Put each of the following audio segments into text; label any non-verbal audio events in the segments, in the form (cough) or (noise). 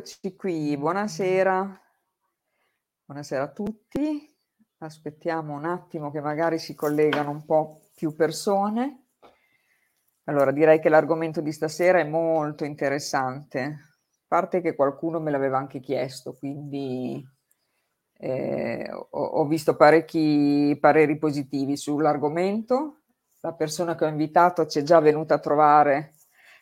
eccoci qui, buonasera. Buonasera a tutti. Aspettiamo un attimo che magari si collegano un po' più persone. Allora, direi che l'argomento di stasera è molto interessante. A parte che qualcuno me l'aveva anche chiesto, quindi eh, ho, ho visto parecchi pareri positivi sull'argomento. La persona che ho invitato ci è già venuta a trovare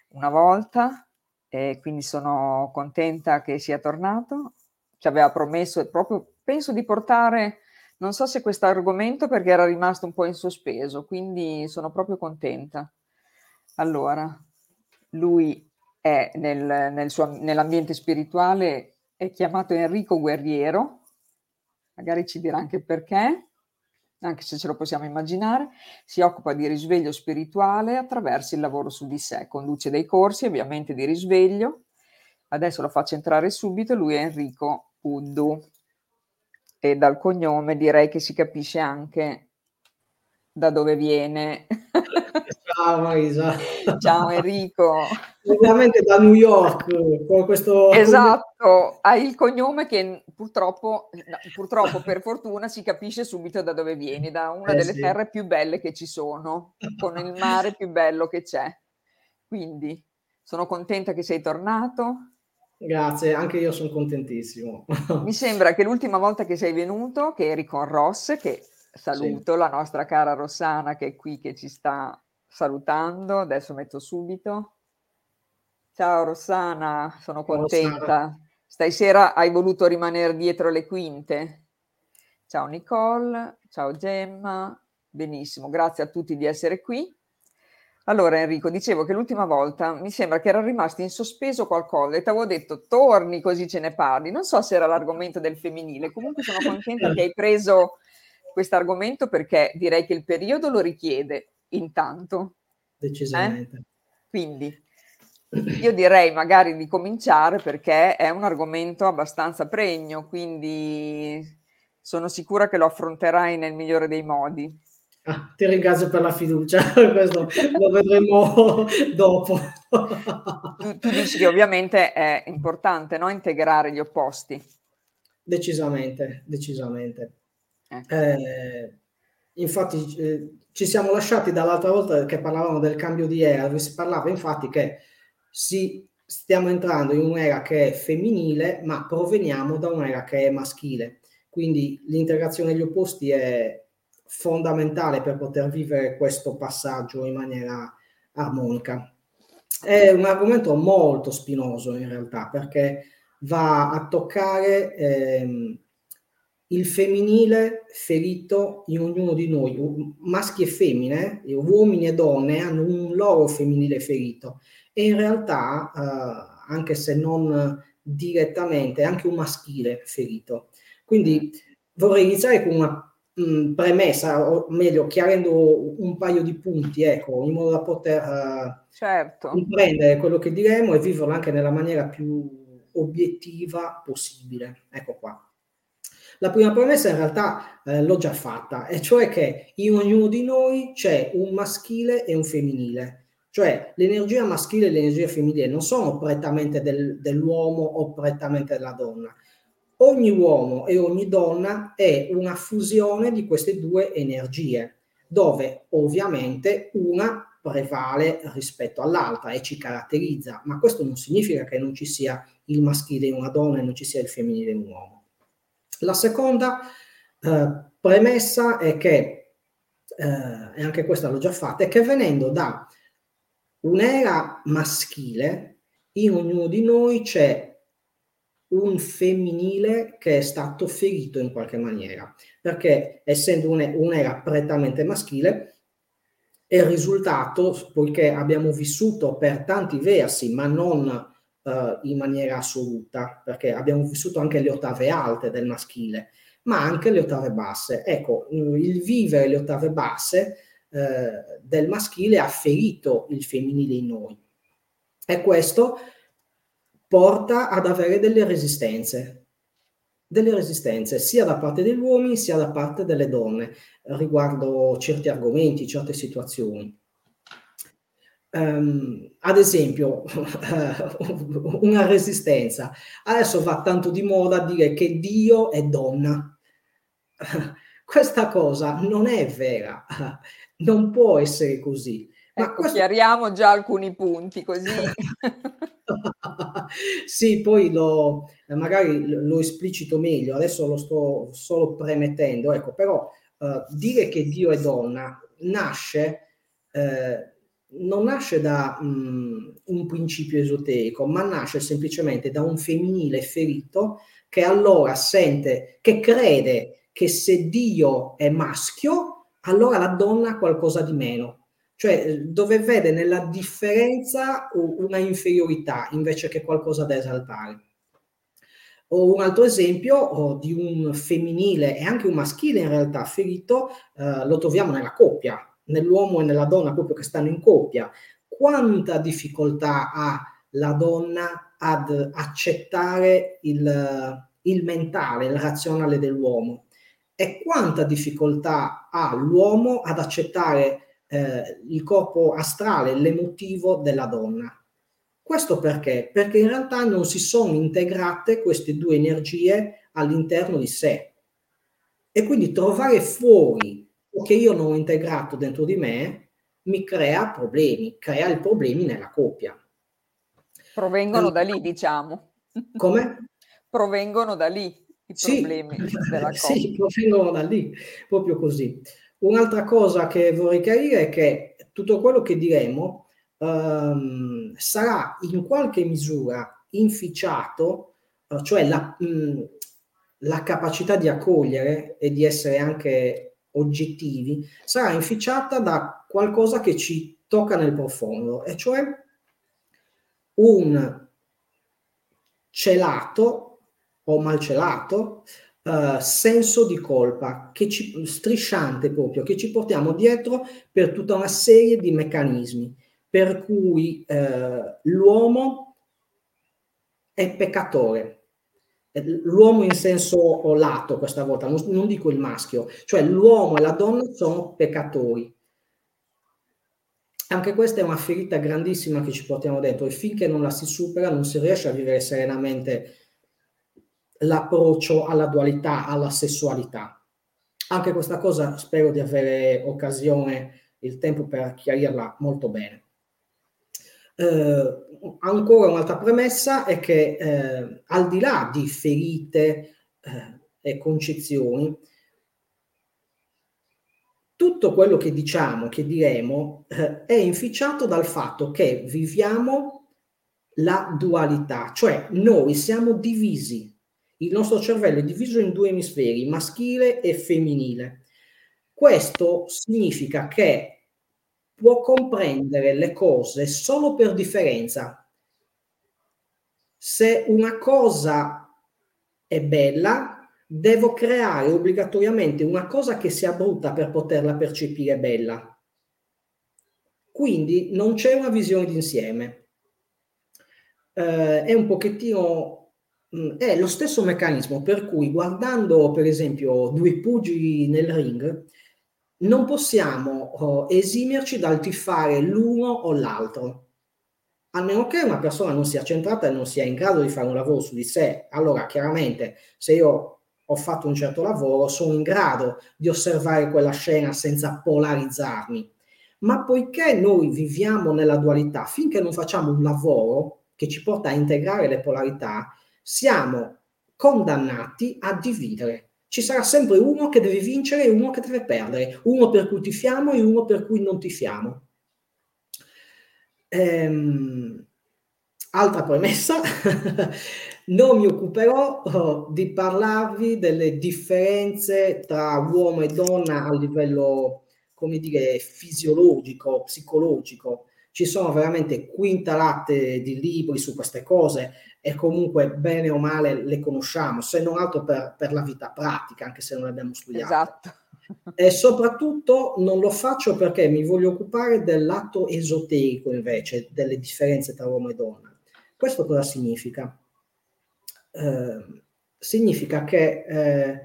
una volta e quindi sono contenta che sia tornato. Ci aveva promesso proprio, penso di portare, non so se questo argomento perché era rimasto un po' in sospeso, quindi sono proprio contenta. Allora, lui è nel, nel suo, nell'ambiente spirituale, è chiamato Enrico Guerriero, magari ci dirà anche perché anche se ce lo possiamo immaginare, si occupa di risveglio spirituale attraverso il lavoro su di sé, conduce dei corsi ovviamente di risveglio. Adesso lo faccio entrare subito, lui è Enrico Uddu e dal cognome direi che si capisce anche da dove viene. Ciao Marisa. (laughs) Ciao Enrico. Ovviamente da New York, con questo... Esatto, hai il cognome che purtroppo, no, purtroppo per fortuna si capisce subito da dove vieni, da una eh, delle sì. terre più belle che ci sono, con il mare più bello che c'è. Quindi sono contenta che sei tornato. Grazie, anche io sono contentissimo. Mi (laughs) sembra che l'ultima volta che sei venuto, che eri con Ross, che saluto, sì. la nostra cara Rossana che è qui, che ci sta salutando, adesso metto subito. Ciao Rossana, sono contenta. Rossana. Stasera hai voluto rimanere dietro le quinte. Ciao Nicole, ciao Gemma, benissimo, grazie a tutti di essere qui. Allora Enrico, dicevo che l'ultima volta mi sembra che era rimasto in sospeso qualcosa e ti avevo detto torni così ce ne parli. Non so se era l'argomento del femminile, comunque sono contenta che hai preso questo argomento perché direi che il periodo lo richiede intanto. Decisamente. Eh? Quindi io direi magari di cominciare perché è un argomento abbastanza pregno, quindi sono sicura che lo affronterai nel migliore dei modi. Ah, ti ringrazio per la fiducia, (laughs) questo lo vedremo (laughs) dopo. tu, tu, dici che ovviamente è importante no? integrare gli opposti. Decisamente, decisamente. Ecco. Eh, infatti eh, ci siamo lasciati dall'altra volta che parlavamo del cambio di era, dove si parlava infatti che si, stiamo entrando in un'era che è femminile, ma proveniamo da un'era che è maschile. Quindi l'integrazione degli opposti è fondamentale per poter vivere questo passaggio in maniera armonica. È un argomento molto spinoso in realtà perché va a toccare ehm, il femminile ferito in ognuno di noi, maschi e femmine, uomini e donne hanno un loro femminile ferito e in realtà, eh, anche se non direttamente, anche un maschile ferito. Quindi vorrei iniziare con una mh, premessa, o meglio, chiarendo un paio di punti, ecco, in modo da poter uh, certo. comprendere quello che diremo e viverlo anche nella maniera più obiettiva possibile. Ecco qua. La prima promessa in realtà eh, l'ho già fatta, e cioè che in ognuno di noi c'è un maschile e un femminile. Cioè l'energia maschile e l'energia femminile non sono prettamente del, dell'uomo o prettamente della donna. Ogni uomo e ogni donna è una fusione di queste due energie, dove ovviamente una prevale rispetto all'altra e ci caratterizza, ma questo non significa che non ci sia il maschile in una donna e non ci sia il femminile in un uomo. La seconda eh, premessa è che, eh, e anche questa l'ho già fatta, è che venendo da un'era maschile, in ognuno di noi c'è un femminile che è stato ferito in qualche maniera, perché essendo un'era prettamente maschile, è il risultato, poiché abbiamo vissuto per tanti versi, ma non uh, in maniera assoluta, perché abbiamo vissuto anche le ottave alte del maschile, ma anche le ottave basse. Ecco, il vivere le ottave basse uh, del maschile ha ferito il femminile in noi. E questo porta ad avere delle resistenze, delle resistenze sia da parte degli uomini sia da parte delle donne riguardo certi argomenti, certe situazioni. Um, ad esempio, (laughs) una resistenza. Adesso va tanto di moda dire che Dio è donna. (laughs) Questa cosa non è vera, (laughs) non può essere così. Ma ecco, questo... chiariamo già alcuni punti così. sì, poi lo, magari lo esplicito meglio, adesso lo sto solo premettendo, ecco, però uh, dire che Dio è donna nasce, eh, non nasce da um, un principio esoterico, ma nasce semplicemente da un femminile ferito che allora sente, che crede che se Dio è maschio, allora la donna ha qualcosa di meno cioè dove vede nella differenza una inferiorità invece che qualcosa da esaltare. O un altro esempio oh, di un femminile e anche un maschile in realtà ferito eh, lo troviamo nella coppia, nell'uomo e nella donna proprio che stanno in coppia. Quanta difficoltà ha la donna ad accettare il, il mentale, il razionale dell'uomo e quanta difficoltà ha l'uomo ad accettare eh, il corpo astrale, l'emotivo della donna. Questo perché? Perché in realtà non si sono integrate queste due energie all'interno di sé. E quindi trovare fuori che io non ho integrato dentro di me mi crea problemi, crea i problemi nella coppia. Provengono allora, da lì, diciamo. Come? Provengono da lì i problemi (laughs) sì, della coppia. Sì, provengono da lì, proprio così. Un'altra cosa che vorrei chiarire è che tutto quello che diremo um, sarà in qualche misura inficiato, uh, cioè la, mh, mm, la capacità di accogliere e di essere anche oggettivi, sarà inficiata da qualcosa che ci tocca nel profondo, e cioè un celato o malcelato uh, senso di colpa che ci, strisciante proprio, che ci portiamo dietro per tutta una serie di meccanismi, per cui uh, l'uomo è peccatore. L'uomo in senso lato questa volta, non, non dico il maschio, cioè l'uomo e la donna sono peccatori. Anche questa è una ferita grandissima che ci portiamo dentro e finché non la si supera non si riesce a vivere serenamente l'approccio alla dualità, alla sessualità. Anche questa cosa spero di avere occasione, il tempo per chiarirla molto bene. Eh, ancora un'altra premessa è che eh, al di là di ferite eh, e concezioni, tutto quello che diciamo, che diremo, eh, è inficiato dal fatto che viviamo la dualità, cioè noi siamo divisi il nostro cervello è diviso in due emisferi, maschile e femminile. Questo significa che può comprendere le cose solo per differenza. Se una cosa è bella, devo creare obbligatoriamente una cosa che sia brutta per poterla percepire bella. Quindi non c'è una visione d'insieme. Eh, è un pochettino Mm, è lo stesso meccanismo per cui guardando per esempio due pugili nel ring non possiamo oh, esimerci dal tifare l'uno o l'altro. A meno che una persona non sia centrata e non sia in grado di fare un lavoro su di sé. Allora chiaramente se io ho fatto un certo lavoro sono in grado di osservare quella scena senza polarizzarmi. Ma poiché noi viviamo nella dualità finché non facciamo un lavoro che ci porta a integrare le polarità siamo condannati a dividere. Ci sarà sempre uno che deve vincere e uno che deve perdere, uno per cui tifiamo e uno per cui non tifiamo. Ehm, altra premessa, (laughs) non mi occuperò oh, di parlarvi delle differenze tra uomo e donna a livello, come dire, fisiologico, psicologico. Ci sono veramente quintalate di libri su queste cose e comunque bene o male le conosciamo, se non altro per, per la vita pratica, anche se non le abbiamo studiate. Esatto. E soprattutto non lo faccio perché mi voglio occupare del lato esoterico invece, delle differenze tra uomo e donna. Questo cosa significa? Eh, significa che eh,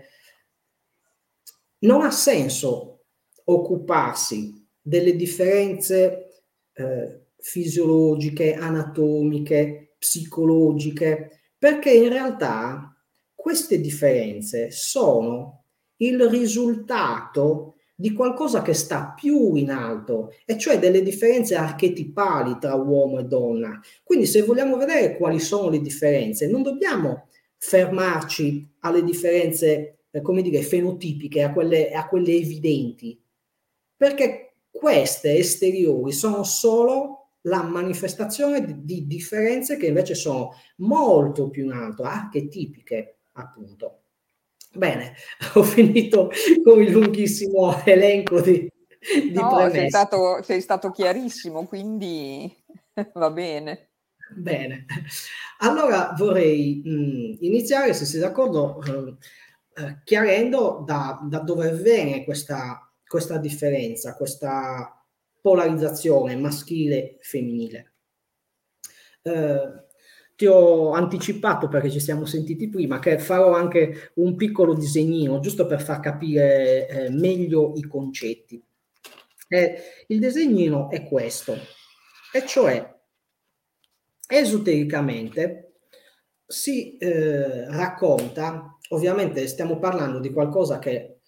non ha senso occuparsi delle differenze eh, fisiologiche, anatomiche, psicologiche, perché in realtà queste differenze sono il risultato di qualcosa che sta più in alto, e cioè delle differenze archetipali tra uomo e donna. Quindi se vogliamo vedere quali sono le differenze, non dobbiamo fermarci alle differenze, eh, come dire, fenotipiche, a quelle, a quelle evidenti, perché queste esteriori sono solo la manifestazione di, di differenze che invece sono molto più in alto, archetipiche, appunto. Bene, (laughs) ho finito con il lunghissimo elenco di, di no, sei stato, sei stato chiarissimo, quindi (laughs) va bene. Bene, allora vorrei mh, mm, iniziare, se sei d'accordo, eh, eh, chiarendo da, da, dove viene questa, questa differenza, questa polarizzazione maschile-femminile. Eh, ti ho anticipato perché ci siamo sentiti prima che farò anche un piccolo disegnino giusto per far capire eh, meglio i concetti. Eh, il disegnino è questo, e cioè esotericamente si eh, racconta, ovviamente stiamo parlando di qualcosa che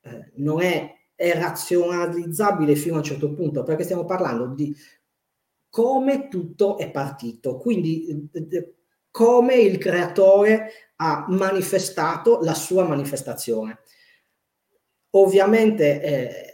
eh, non è, è razionalizzabile fino a un certo punto, perché stiamo parlando di come tutto è partito, quindi eh, come il creatore ha manifestato la sua manifestazione. Ovviamente eh,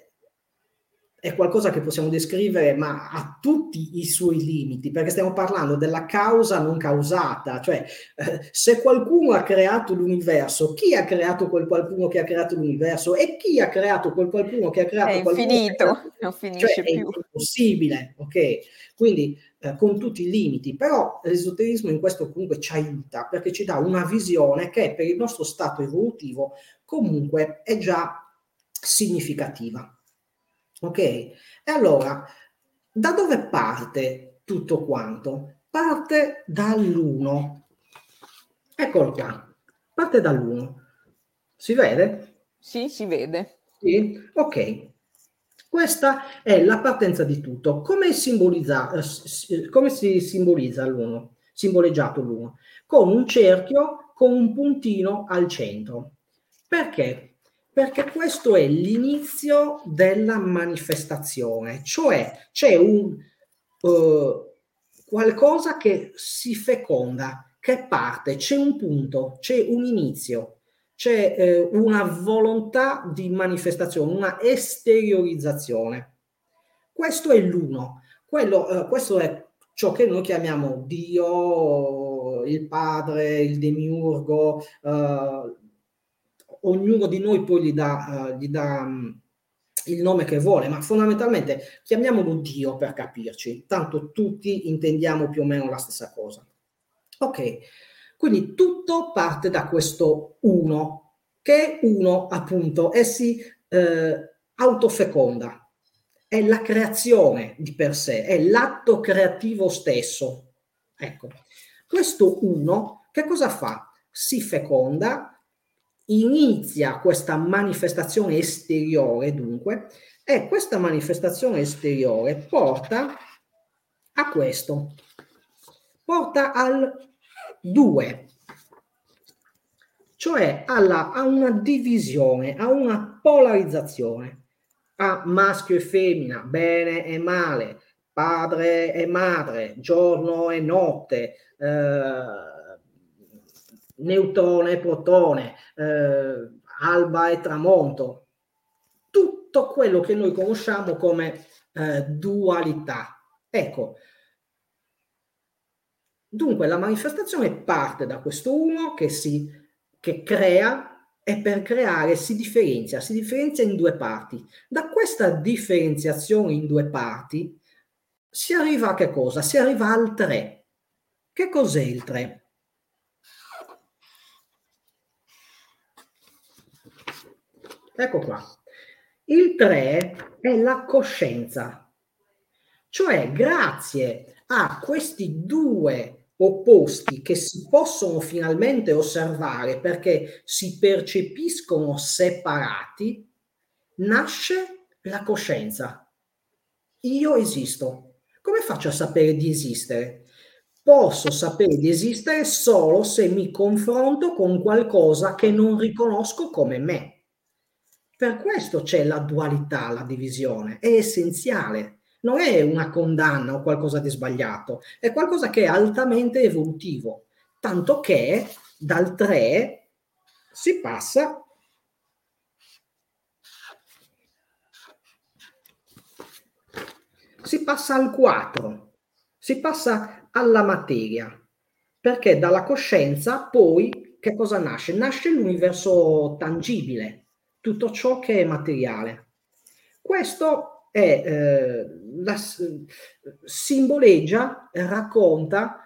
è qualcosa che possiamo descrivere, ma ha tutti i suoi limiti, perché stiamo parlando della causa non causata, cioè eh, se qualcuno ha creato l'universo, chi ha creato quel qualcuno che ha creato l'universo e chi ha creato quel qualcuno che ha creato è infinito, qualcuno non finisce cioè, più. È impossibile, ok? Quindi eh, con tutti i limiti, però l'esoterismo in questo comunque ci aiuta perché ci dà una visione che per il nostro stato evolutivo comunque è già significativa. Ok? E allora, da dove parte tutto quanto? Parte dall'uno. Eccolo qua. Parte dall'uno. Si vede? Sì, si vede. Sì? Ok. Questa è la partenza di tutto. Come, simbolizza, eh, come si simbolizza l'uno? Simboleggiato l'uno? Con un cerchio con un puntino al centro. Perché? Perché questo è l'inizio della manifestazione, cioè c'è un uh, qualcosa che si feconda, che parte, c'è un punto, c'è un inizio, c'è eh, una volontà di manifestazione, una esteriorizzazione. Questo è l'uno, Quello, uh, questo è ciò che noi chiamiamo Dio, il Padre, il Demiurgo, uh, ognuno di noi poi gli dà, uh, gli dà um, il nome che vuole, ma fondamentalmente chiamiamolo Dio per capirci, tanto tutti intendiamo più o meno la stessa cosa. Ok, quindi tutto parte da questo uno, che è uno appunto e si eh, autofeconda, è la creazione di per sé, è l'atto creativo stesso. Ecco, questo uno che cosa fa? Si feconda, inizia questa manifestazione esteriore, dunque, e questa manifestazione esteriore porta a questo, porta al 2, cioè alla, a una divisione, a una polarizzazione, a maschio e femmina, bene e male, padre e madre, giorno e notte, eh, neutrone e protone, eh, alba e tramonto, tutto quello che noi conosciamo come eh, dualità. Ecco, dunque la manifestazione parte da questo uno che si che crea e per creare si differenzia, si differenzia in due parti. Da questa differenziazione in due parti si arriva a che cosa? Si arriva al 3. Che cos'è il 3? Ecco qua. Il 3 è la coscienza, cioè grazie a questi due opposti che si possono finalmente osservare perché si percepiscono separati, nasce la coscienza. Io esisto. come faccio a sapere di esistere? Posso sapere di esistere solo se mi confronto con qualcosa che non riconosco come me. Per questo c'è la dualità, la divisione, è essenziale. Non è una condanna o qualcosa di sbagliato, è qualcosa che è altamente evolutivo, tanto che dal 3 si passa si passa al 4, si passa alla materia, perché dalla coscienza poi che cosa nasce? Nasce l'universo tangibile, tutto ciò che è materiale. Questo è, eh, la, simboleggia, racconta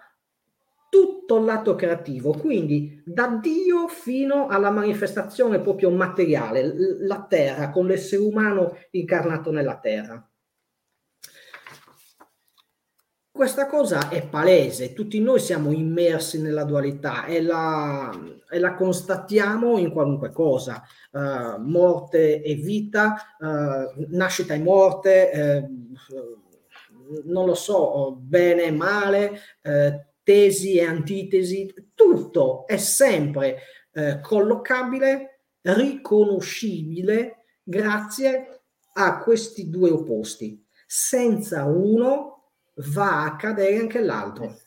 tutto il lato creativo, quindi da Dio fino alla manifestazione proprio materiale, la terra, con l'essere umano incarnato nella terra. Questa cosa è palese, tutti noi siamo immersi nella dualità e la, e la constatiamo in qualunque cosa, uh, morte e vita, uh, nascita e morte, eh, non lo so, bene e male, tesi e antitesi, tutto è sempre collocabile, riconoscibile grazie a questi due opposti. Senza uno va a accadere anche l'altro.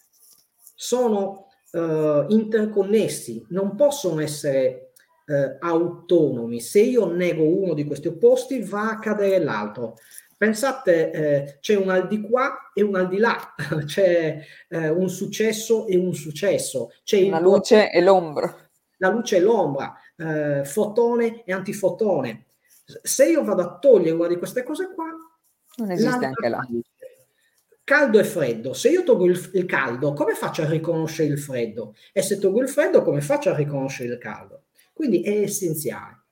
Sono uh, interconnessi, non possono essere uh, autonomi. Se io nego uno di questi opposti, va a accadere l'altro. Pensate, eh, c'è un al di qua e un al di là, (laughs) c'è eh, un successo e un successo. C'è la luce e l'ombra. La luce e l'ombra, eh, fotone e antifotone. Se io vado a togliere una di queste cose qua, non esiste anche là caldo e freddo. Se io tolgo il, il, caldo, come faccio a riconoscere il freddo? E se tolgo il freddo, come faccio a riconoscere il caldo? Quindi è essenziale.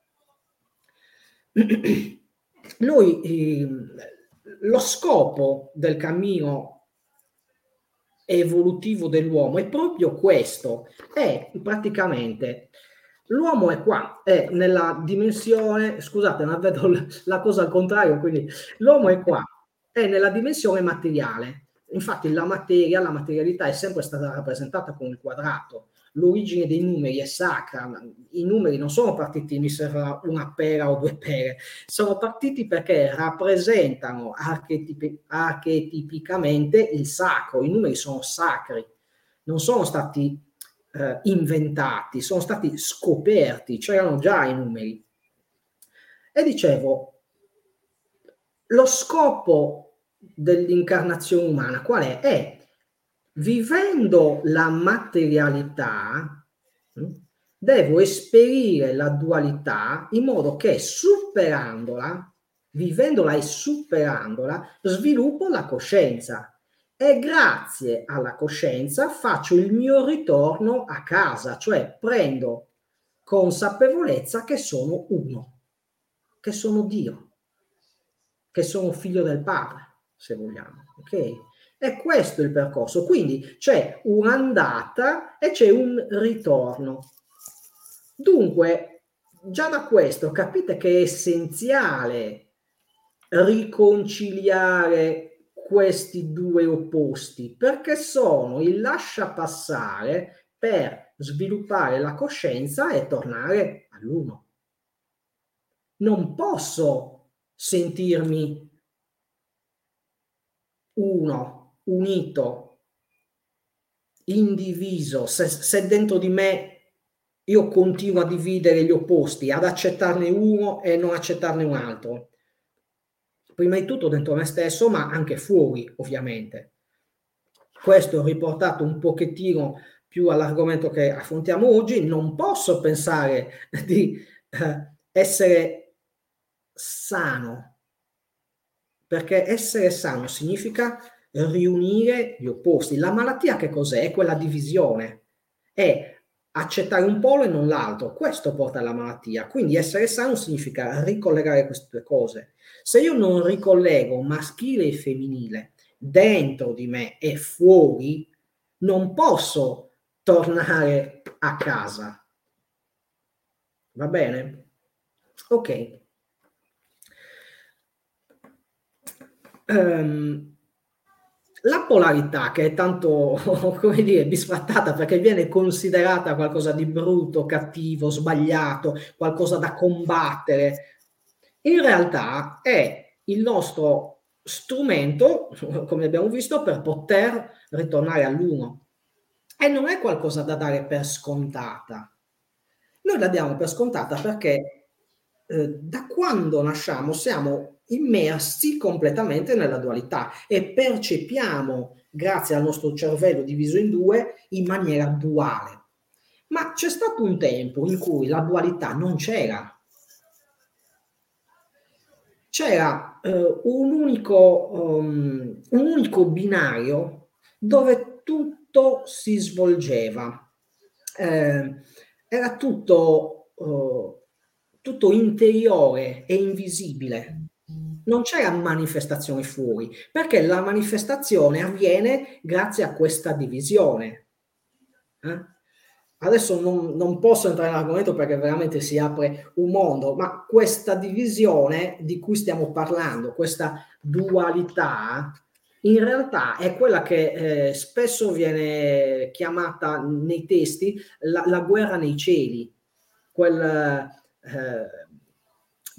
(clears throat) Noi, eh, lo scopo del cammino evolutivo dell'uomo è proprio questo, è praticamente l'uomo è qua, è nella dimensione, scusate, non vedo la cosa al contrario, quindi l'uomo è qua, è nella dimensione materiale. Infatti la materia, la materialità è sempre stata rappresentata con il quadrato. L'origine dei numeri è sacra. I numeri non sono partiti mi serve una pera o due pere, sono partiti perché rappresentano archetipi- archetipicamente il sacro. I numeri sono sacri, non sono stati eh, inventati, sono stati scoperti, c'erano già i numeri. E dicevo, lo scopo dell'incarnazione umana qual è? È vivendo la materialità, hm, devo esperire la dualità in modo che superandola, vivendola e superandola, sviluppo la coscienza. E grazie alla coscienza faccio il mio ritorno a casa, cioè prendo consapevolezza che sono uno, che sono Dio che sono figlio del padre, se vogliamo. Ok? E questo è il percorso. Quindi c'è un'andata e c'è un ritorno. Dunque, già da questo capite che è essenziale riconciliare questi due opposti perché sono il lascia passare per sviluppare la coscienza e tornare all'uno. Non posso sentirmi uno, unito, indiviso, se, se dentro di me io continuo a dividere gli opposti, ad accettarne uno e non accettarne un altro. Prima di tutto dentro me stesso, ma anche fuori, ovviamente. Questo riportato un pochettino più all'argomento che affrontiamo oggi, non posso pensare di eh, essere sano, perché essere sano significa riunire gli opposti. La malattia che cos'è? È quella divisione, è accettare un polo e non l'altro. Questo porta alla malattia. Quindi essere sano significa ricollegare queste due cose. Se io non ricollego maschile e femminile dentro di me e fuori, non posso tornare a casa. Va bene? Ok. Um, la polarità, che è tanto, (laughs) come dire, bisfattata perché viene considerata qualcosa di brutto, cattivo, sbagliato, qualcosa da combattere, in realtà è il nostro strumento, (laughs) come abbiamo visto, per poter ritornare all'uno. E non è qualcosa da dare per scontata. Noi la diamo per scontata perché eh, da quando nasciamo siamo immersi completamente nella dualità e percepiamo, grazie al nostro cervello diviso in due, in maniera duale. Ma c'è stato un tempo in cui la dualità non c'era. C'era eh, un, unico, um, un unico binario dove tutto si svolgeva. Eh, era tutto, uh, tutto interiore e invisibile non c'è la manifestazione fuori, perché la manifestazione avviene grazie a questa divisione. Eh? Adesso non, non, posso entrare nell'argomento perché veramente si apre un mondo, ma questa divisione di cui stiamo parlando, questa dualità, in realtà è quella che eh, spesso viene chiamata nei testi la, la guerra nei cieli, quel, eh,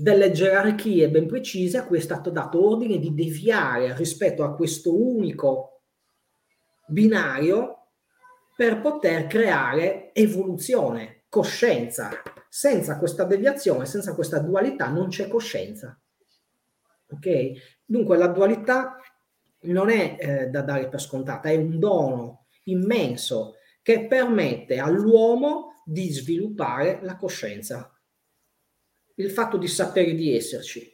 delle gerarchie ben precise a cui è stato dato ordine di deviare rispetto a questo unico binario per poter creare evoluzione, coscienza. Senza questa deviazione, senza questa dualità non c'è coscienza. Ok? Dunque la dualità non è eh, da dare per scontata, è un dono immenso che permette all'uomo di sviluppare la coscienza il fatto di sapere di esserci.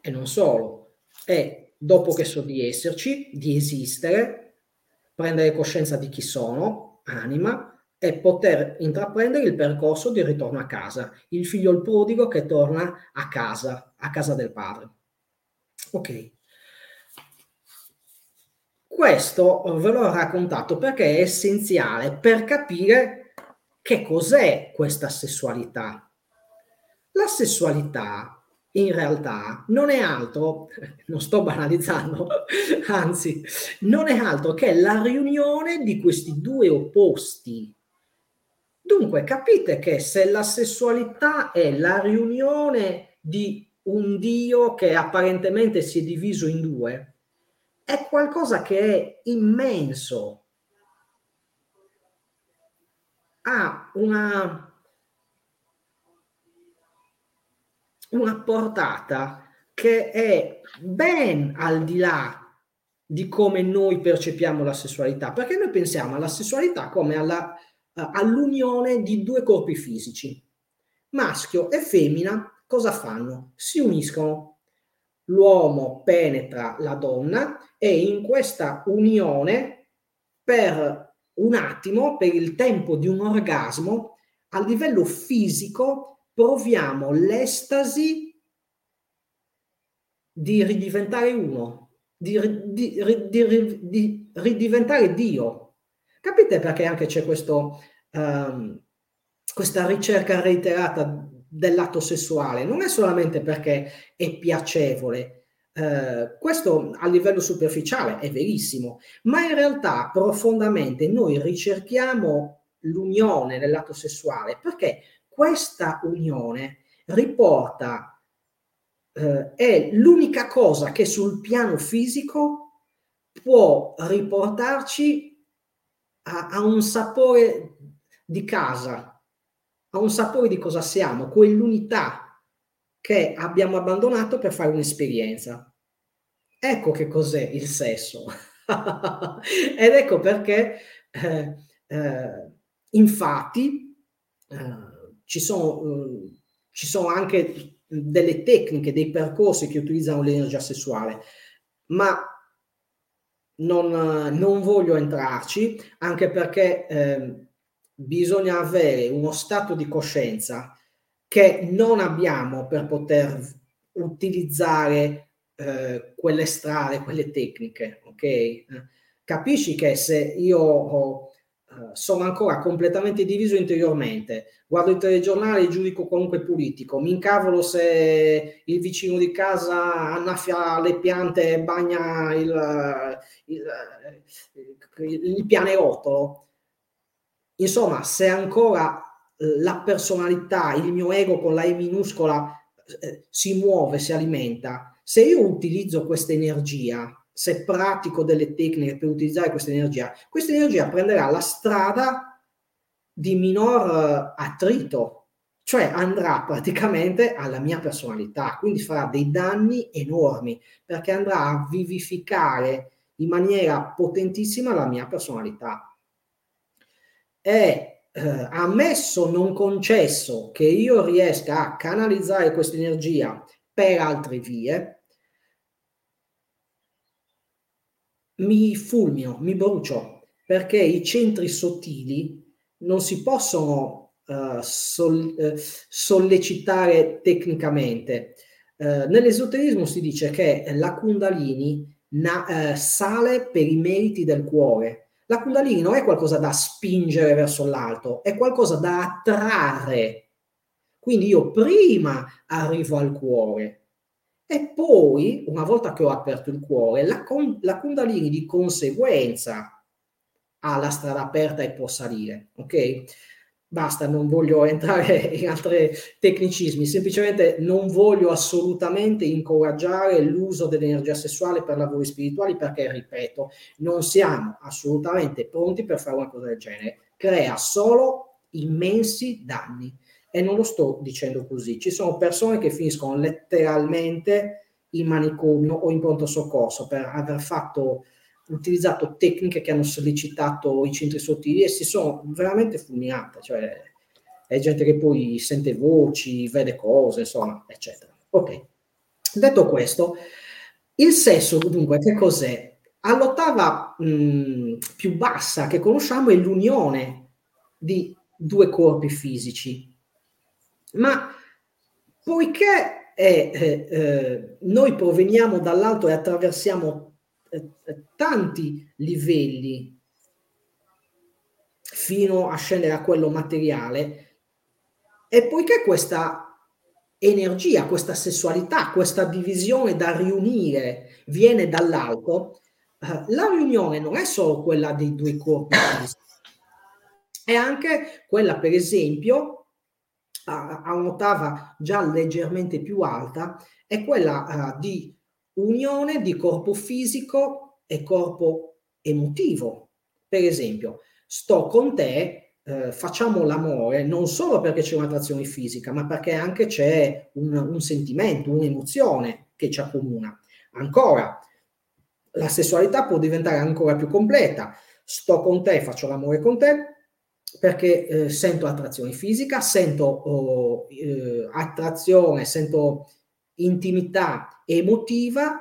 E non solo, è dopo che so di esserci, di esistere, prendere coscienza di chi sono, anima, e poter intraprendere il percorso di ritorno a casa, il figlio il prodigo che torna a casa, a casa del padre. Ok. Questo ve l'ho raccontato perché è essenziale per capire che cos'è questa sessualità? La sessualità in realtà non è altro, (laughs) non sto banalizzando, (laughs) anzi, non è altro che la riunione di questi due opposti. Dunque, capite che se la sessualità è la riunione di un Dio che apparentemente si è diviso in due, è qualcosa che è immenso, ha una, una portata che è ben al di là di come noi percepiamo la sessualità, perché noi pensiamo alla sessualità come alla, all'unione di due corpi fisici. Maschio e femmina cosa fanno? Si uniscono. L'uomo penetra la donna e in questa unione per un attimo, per il tempo di un orgasmo, a livello fisico proviamo l'estasi di ridiventare uno, di, di, di, di ridiventare Dio. Capite perché anche c'è questo, um, questa ricerca reiterata dell'atto sessuale? Non è solamente perché è piacevole, eh, questo a livello superficiale è verissimo, ma in realtà profondamente noi ricerchiamo l'unione nell'atto sessuale perché questa unione riporta, eh, è l'unica cosa che sul piano fisico può riportarci a, a un sapore di casa, a un sapore di cosa siamo, quell'unità che abbiamo abbandonato per fare un'esperienza. Ecco che cos'è il sesso. (laughs) Ed ecco perché, eh, eh, infatti, eh, ci, sono, eh, ci sono anche delle tecniche, dei percorsi che utilizzano l'energia sessuale, ma non, non voglio entrarci, anche perché eh, bisogna avere uno stato di coscienza che non abbiamo per poter utilizzare eh, quelle strade, quelle tecniche, ok? Capisci che se io ho, uh, sono ancora completamente diviso interiormente. Guardo il telegiornale e giudico qualunque politico. Mi incavolo se il vicino di casa annaffia le piante e bagna il, il, il, il pianerottolo. Insomma, se ancora la personalità, il mio ego con la E minuscola eh, si muove, si alimenta, se io utilizzo questa energia, se pratico delle tecniche per utilizzare questa energia, questa energia prenderà la strada di minor eh, attrito, cioè andrà praticamente alla mia personalità, quindi farà dei danni enormi perché andrà a vivificare in maniera potentissima la mia personalità. È eh, ammesso non concesso che io riesca a canalizzare questa energia per altre vie, mi fulmino, mi brucio, perché i centri sottili non si possono uh, sol- uh, sollecitare tecnicamente. Uh, nell'esoterismo si dice che la Kundalini na- sale per i meriti del cuore, la Kundalini non è qualcosa da spingere verso l'alto, è qualcosa da attrarre. Quindi io prima arrivo al cuore e poi, una volta che ho aperto il cuore, la, la Kundalini di conseguenza ha la strada aperta e può salire. Ok? Basta, non voglio (laughs) entrare in altri tecnicismi, semplicemente non voglio assolutamente incoraggiare l'uso dell'energia sessuale per lavori spirituali perché, ripeto, non siamo assolutamente pronti per fare una cosa del genere. Crea solo immensi danni. E non lo sto dicendo così. Ci sono persone che finiscono letteralmente in manicomio o in pronto soccorso per aver fatto utilizzato tecniche che hanno sollecitato i centri sottili e si sono veramente fulminate, cioè è gente che poi sente voci, vede cose, insomma, eccetera. Ok. Detto questo, il sesso dunque che cos'è? All'ottava mh, più bassa che conosciamo è l'unione di due corpi fisici. Ma poiché è, eh, eh, noi proveniamo dall'alto e attraversiamo eh, eh, tanti livelli fino a scendere a quello materiale e poiché questa energia, questa sessualità, questa divisione da riunire viene dall'alto, eh, la riunione non è solo quella dei due corpi, è anche quella, per esempio, a, a un'ottava già leggermente più alta, è quella uh, di unione di corpo fisico e corpo emotivo. Per esempio, sto con te, eh, facciamo l'amore non solo perché c'è un'attrazione fisica, ma perché anche c'è un, un sentimento, un'emozione che ci accomuna. Ancora, la sessualità può diventare ancora più completa. Sto con te, faccio l'amore con te perché eh, sento attrazione fisica, sento oh, eh, attrazione, sento intimità emotiva,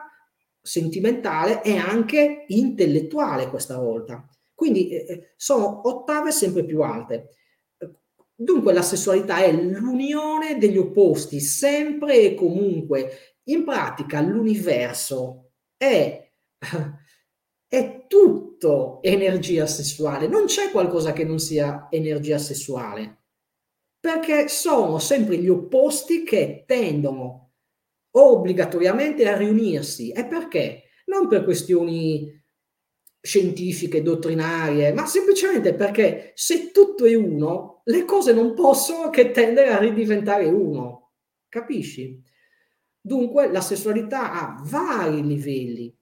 sentimentale e anche intellettuale questa volta. Quindi eh, eh, sono ottave sempre più alte. Dunque la sessualità è l'unione degli opposti, sempre e comunque. In pratica l'universo è, (laughs) è tutto energia sessuale, non c'è qualcosa che non sia energia sessuale, perché sono sempre gli opposti che tendono obbligatoriamente a riunirsi. E perché? Non per questioni scientifiche, dottrinarie, ma semplicemente perché se tutto è uno, le cose non possono che tendere a ridiventare uno. Capisci? Dunque la sessualità ha vari livelli.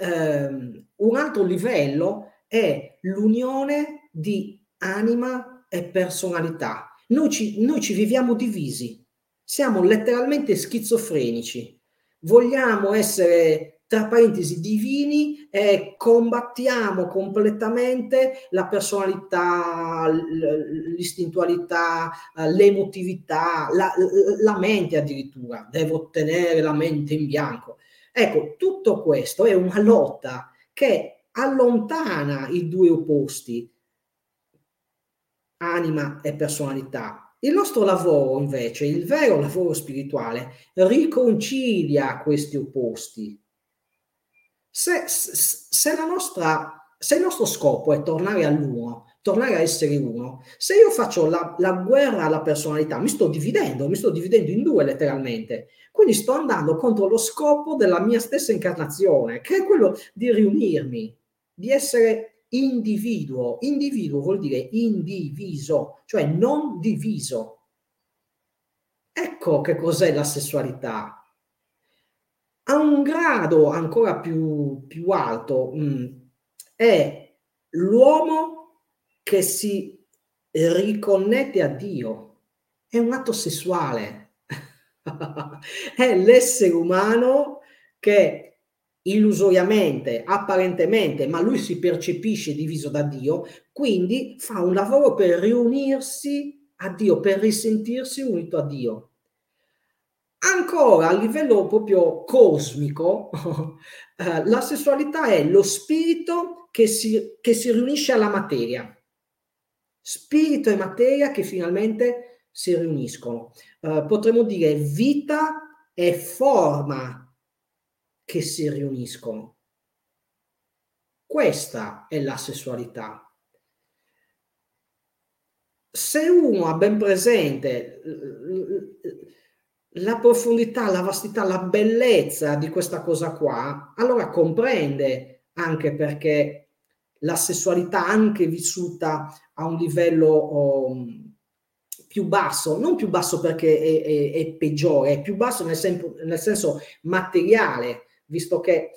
Um, un altro livello è l'unione di anima e personalità. Noi ci, noi ci viviamo divisi, siamo letteralmente schizofrenici. Vogliamo essere, tra parentesi, divini e combattiamo completamente la personalità, l'istintualità, l'emotività, la, la mente addirittura. Devo tenere la mente in bianco. Ecco, tutto questo è una lotta che allontana i due opposti, anima e personalità, il nostro lavoro, invece, il vero lavoro spirituale, riconcilia questi opposti. Se, se, se, nostra, se il nostro scopo è tornare all'uno, tornare a essere uno. Se io faccio la, la, guerra alla personalità, mi sto dividendo, mi sto dividendo in due letteralmente. Quindi sto andando contro lo scopo della mia stessa incarnazione, che è quello di riunirmi, di essere individuo. Individuo vuol dire indiviso, cioè non diviso. Ecco che cos'è la sessualità. A un grado ancora più, più alto mh, mm, è l'uomo che si riconnette a Dio. È un atto sessuale. (laughs) è l'essere umano che illusoriamente, apparentemente, ma lui si percepisce diviso da Dio, quindi fa un lavoro per riunirsi a Dio, per risentirsi unito a Dio. Ancora a livello proprio cosmico, (laughs) eh, la sessualità è lo spirito che si, che si riunisce alla materia spirito e materia che finalmente si riuniscono. Uh, potremmo dire vita e forma che si riuniscono. Questa è la sessualità. Se uno ha ben presente la profondità, la vastità, la bellezza di questa cosa qua, allora comprende anche perché la sessualità anche vissuta a un livello um, più basso, non più basso perché è, è, è peggiore, è più basso nel, sen- nel senso materiale, visto che eh,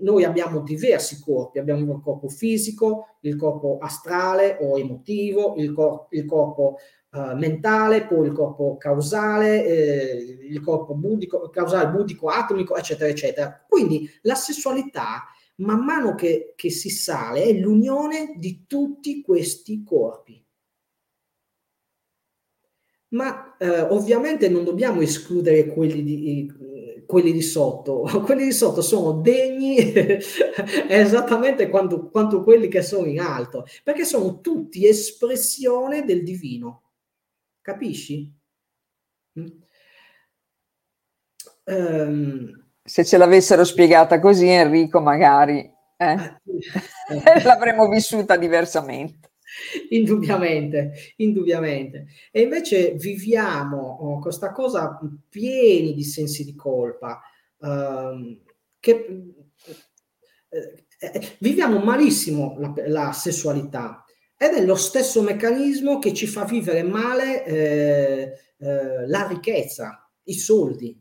noi abbiamo diversi corpi, abbiamo il corpo fisico, il corpo astrale o emotivo, il, cor- il corpo uh, mentale, poi il corpo causale, eh, il corpo budico, causale, budico, atomico, eccetera, eccetera. Quindi la sessualità man mano che, che si sale è l'unione di tutti questi corpi. Ma eh, ovviamente non dobbiamo escludere quelli di, quelli di sotto. (laughs) Quelli di sotto sono degni (laughs) esattamente quanto, quanto quelli che sono in alto, perché sono tutti espressione del divino. Capisci? Um, se ce l'avessero spiegata così, Enrico, magari eh, (laughs) l'avremmo vissuta diversamente. Indubbiamente, indubbiamente. E invece viviamo oh, questa cosa pieni di sensi di colpa, uh, che eh, eh, viviamo malissimo la, la, sessualità ed è lo stesso meccanismo che ci fa vivere male eh, eh la ricchezza, i soldi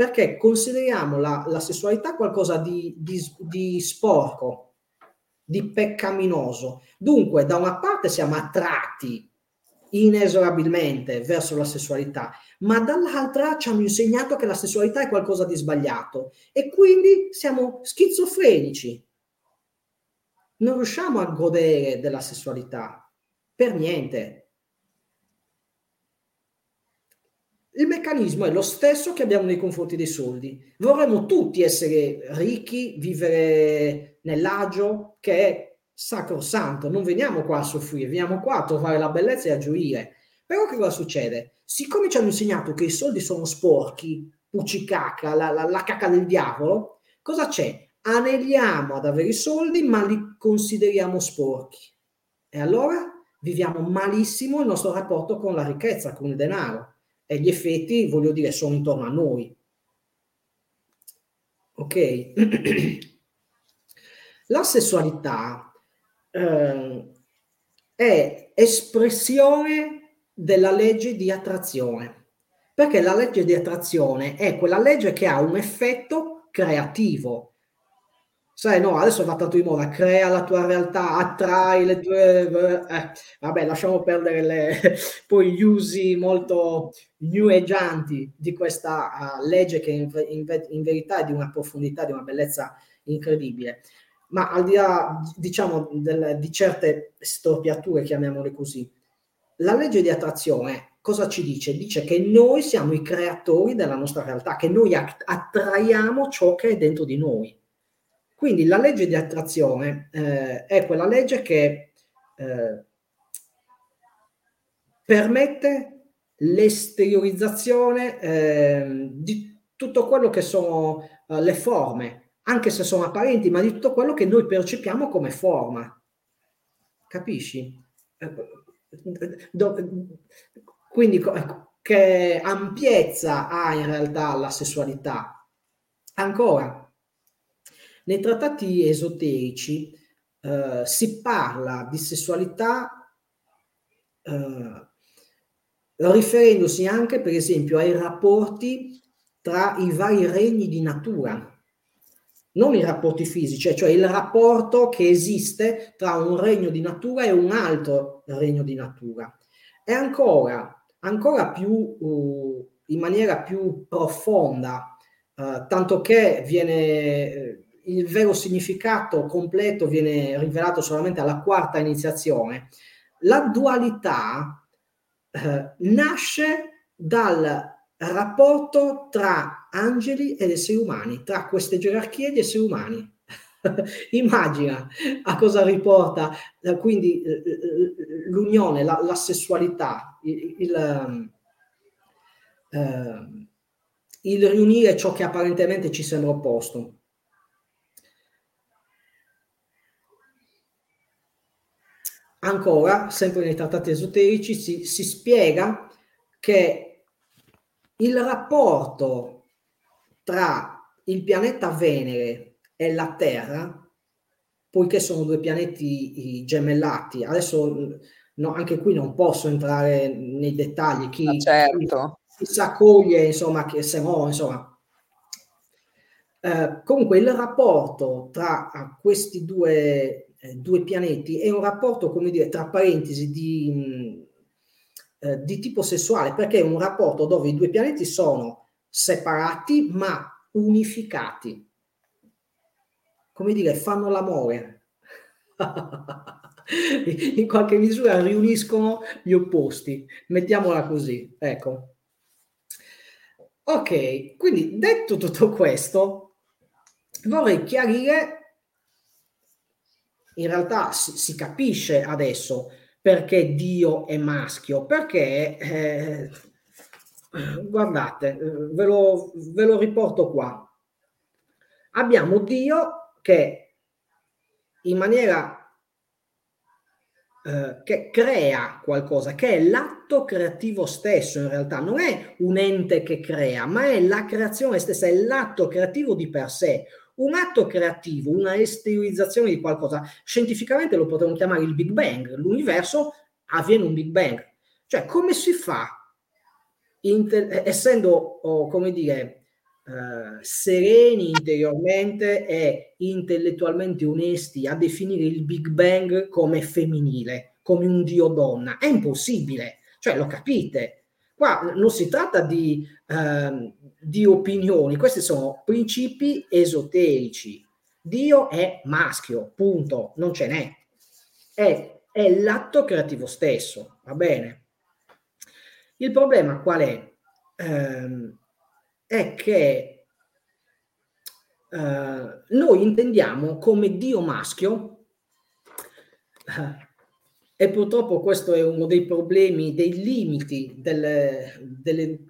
perché consideriamo la, la sessualità qualcosa di, di, di sporco, di peccaminoso. Dunque, da una parte siamo attratti inesorabilmente verso la sessualità, ma dall'altra ci hanno insegnato che la sessualità è qualcosa di sbagliato e quindi siamo schizofrenici. Non riusciamo a godere della sessualità per niente. Il meccanismo è lo stesso che abbiamo nei confronti dei soldi. Vorremmo tutti essere ricchi, vivere nell'agio, che è sacrosanto. Non veniamo qua a soffrire, veniamo qua a trovare la bellezza e a gioire. Però che cosa succede? Siccome ci hanno insegnato che i soldi sono sporchi, puccicacca, la, la, la cacca del diavolo, cosa c'è? Aneliamo ad avere i soldi, ma li consideriamo sporchi. E allora viviamo malissimo il nostro rapporto con la ricchezza, con il denaro e gli effetti, voglio dire, sono intorno a noi. Ok? (clears throat) La sessualità eh, è espressione della legge di attrazione, perché la legge di attrazione è quella legge che ha un effetto creativo, sai, no, adesso va tanto di moda, crea la tua realtà, attrai le tue... Eh, vabbè, lasciamo perdere le, (laughs) poi gli usi molto new di questa uh, legge che in, in, in, verità è di una profondità, di una bellezza incredibile. Ma al di là, diciamo, del, di certe storpiature, chiamiamole così, la legge di attrazione cosa ci dice? Dice che noi siamo i creatori della nostra realtà, che noi attraiamo ciò che è dentro di noi quindi la legge di attrazione eh, è quella legge che eh, permette l'esteriorizzazione eh, di tutto quello che sono eh, le forme, anche se sono apparenti, ma di tutto quello che noi percepiamo come forma. capisci? Quindi che ampiezza ha in realtà la sessualità? Ancora, nei trattati esoterici eh, si parla di sessualità eh, riferendosi anche, per esempio, ai rapporti tra i vari regni di natura, non i rapporti fisici, cioè il rapporto che esiste tra un regno di natura e un altro regno di natura. E ancora, ancora più uh, in maniera più profonda, uh, tanto che viene eh, il vero significato completo viene rivelato solamente alla quarta iniziazione. La dualità uh, nasce dal rapporto tra angeli ed esseri umani, tra queste gerarchie di esseri umani. (laughs) Immagina a cosa riporta eh, quindi eh, eh, l'unione, la, la sessualità, il, il, uh, il riunire ciò che apparentemente ci sembra opposto. Ancora, sempre nei trattati esoterici, si, si spiega che il rapporto tra il pianeta Venere e la Terra, poiché sono due pianeti gemellati, adesso no, anche qui non posso entrare nei dettagli, chi, ah, certo. chi, chi s'accoglie, insomma, che se no, insomma. Eh, comunque il rapporto tra questi due, eh, due, pianeti è un rapporto, come dire, tra parentesi, di eh, di tipo sessuale, perché è un rapporto dove i due pianeti sono separati ma unificati. Come dire, fanno l'amore. (laughs) In qualche misura riuniscono gli opposti, mettiamola così, ecco. Ok, quindi detto tutto questo, vorrei chiarire, in realtà si, si capisce adesso perché Dio è maschio? Perché, eh, guardate, ve lo, ve lo riporto qua. Abbiamo Dio che in maniera eh, che crea qualcosa, che è l'atto creativo stesso in realtà, non è un ente che crea, ma è la creazione stessa, è l'atto creativo di per sé un atto creativo, una esteriorizzazione di qualcosa, scientificamente lo potremmo chiamare il Big Bang, l'universo avviene un Big Bang. Cioè, come si fa, inter- essendo, oh, come dire, eh, sereni interiormente e intellettualmente onesti, a definire il Big Bang come femminile, come un dio donna? È impossibile, cioè lo capite. Qua non si tratta di, eh, di opinioni, questi sono principi esoterici. Dio è maschio, punto, non ce n'è. È, è l'atto creativo stesso, va bene? Il problema qual è? Eh, è che eh, noi intendiamo come Dio maschio eh, e purtroppo questo è uno dei problemi, dei limiti delle, delle,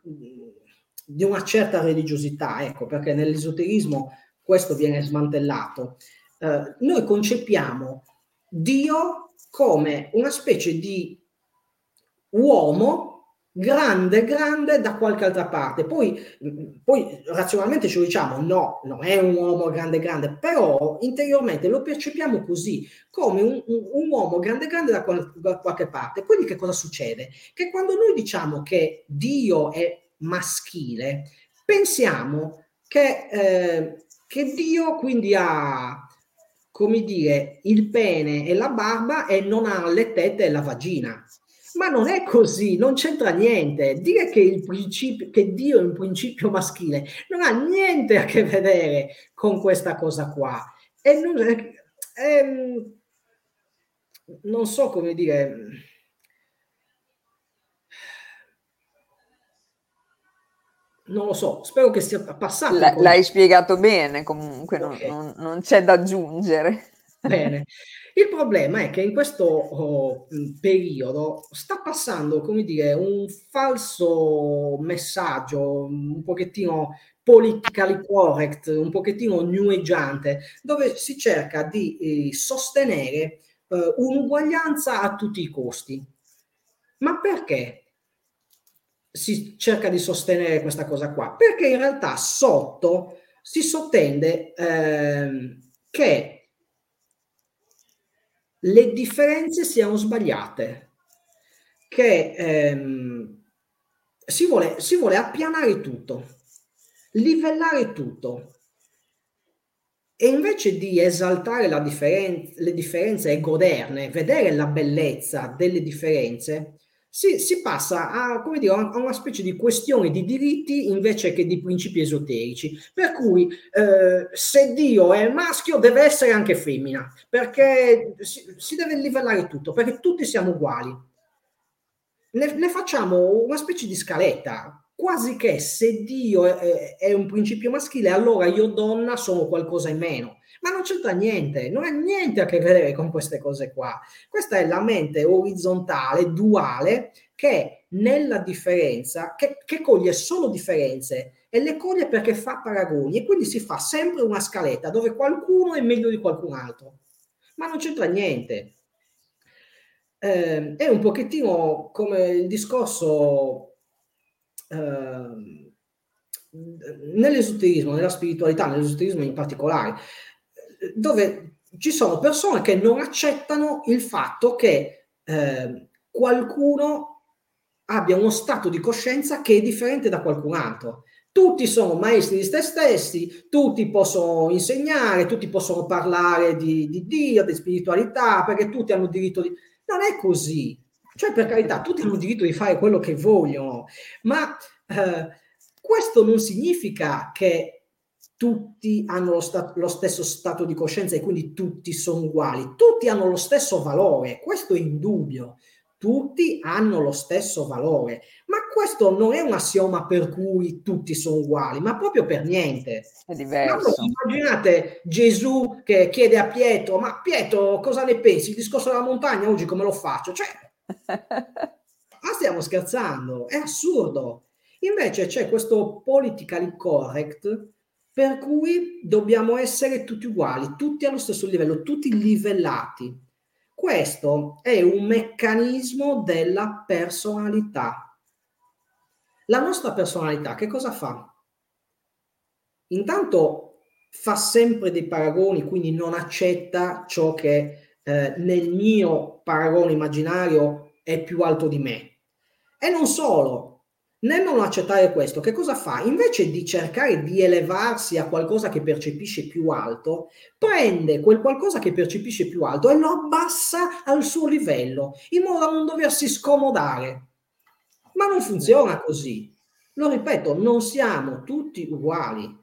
di una certa religiosità, ecco, perché nell'esoterismo questo viene smantellato. Eh, noi concepiamo Dio come una specie di uomo grande, grande da qualche altra parte. Poi, poi razionalmente ci diciamo no, non è un uomo grande, grande, però interiormente lo percepiamo così, come un, un, un uomo grande, grande da, qual, da, qualche parte. Quindi che cosa succede? Che quando noi diciamo che Dio è maschile, pensiamo che, eh, che Dio quindi ha come dire, il pene e la barba e non ha le tette e la vagina. Ma non è così, non c'entra niente. Dire che, il principio, che Dio è un principio maschile non ha niente a che vedere con questa cosa qua. E non, ehm, non so come dire. Non lo so, spero che sia passato. L- l'hai spiegato bene, comunque okay. non, non, non c'è da aggiungere. Bene. Il problema è che in questo oh, periodo sta passando, come dire, un falso messaggio, un pochettino politically correct, un pochettino new ageante, dove si cerca di eh, sostenere eh, un'uguaglianza a tutti i costi. Ma perché si cerca di sostenere questa cosa qua? Perché in realtà sotto si sottende eh, che le differenze siano sbagliate, che ehm, si, vuole, si vuole appianare tutto, livellare tutto. E invece di esaltare differen- le differenze e goderne, vedere la bellezza delle differenze, si, si passa a, dire, a una specie di questione di diritti invece che di principi esoterici. Per cui eh, se Dio è maschio deve essere anche femmina, perché si, si deve livellare tutto, perché tutti siamo uguali. Ne, ne, facciamo una specie di scaletta, quasi che se Dio è, è un principio maschile, allora io donna sono qualcosa in meno ma non c'entra niente, non ha niente a che vedere con queste cose qua. Questa è la mente orizzontale, duale, che nella differenza, che, che coglie solo differenze e le coglie perché fa paragoni e quindi si fa sempre una scaletta dove qualcuno è meglio di qualcun altro, ma non c'entra niente. Eh, è un pochettino come il discorso eh, nell'esoterismo, nella spiritualità, nell'esoterismo in particolare dove ci sono persone che non accettano il fatto che eh, qualcuno abbia uno stato di coscienza che è differente da qualcun altro. Tutti sono maestri di se stessi, tutti possono insegnare, tutti possono parlare di, di Dio, di spiritualità, perché tutti hanno diritto di... Non è così. Cioè, per carità, tutti hanno diritto di fare quello che vogliono, ma eh, questo non significa che tutti hanno lo, sta- lo, stesso stato di coscienza e quindi tutti sono uguali, tutti hanno lo stesso valore, questo è indubbio, tutti hanno lo stesso valore, ma questo non è un assioma per cui tutti sono uguali, ma proprio per niente. È diverso. Allora, immaginate Gesù che chiede a Pietro, ma Pietro cosa ne pensi? Il discorso della montagna oggi come lo faccio? Cioè, (laughs) ma stiamo scherzando, è assurdo. Invece c'è questo politically correct per cui dobbiamo essere tutti uguali, tutti allo stesso livello, tutti livellati. Questo è un meccanismo della personalità. La nostra personalità che cosa fa? Intanto fa sempre dei paragoni, quindi non accetta ciò che eh, nel mio paragone immaginario è più alto di me. E non solo, nel non accettare questo, che cosa fa? Invece di cercare di elevarsi a qualcosa che percepisce più alto, prende quel qualcosa che percepisce più alto e lo abbassa al suo livello, in modo da non doversi scomodare. Ma non funziona così. Lo ripeto, non siamo tutti uguali.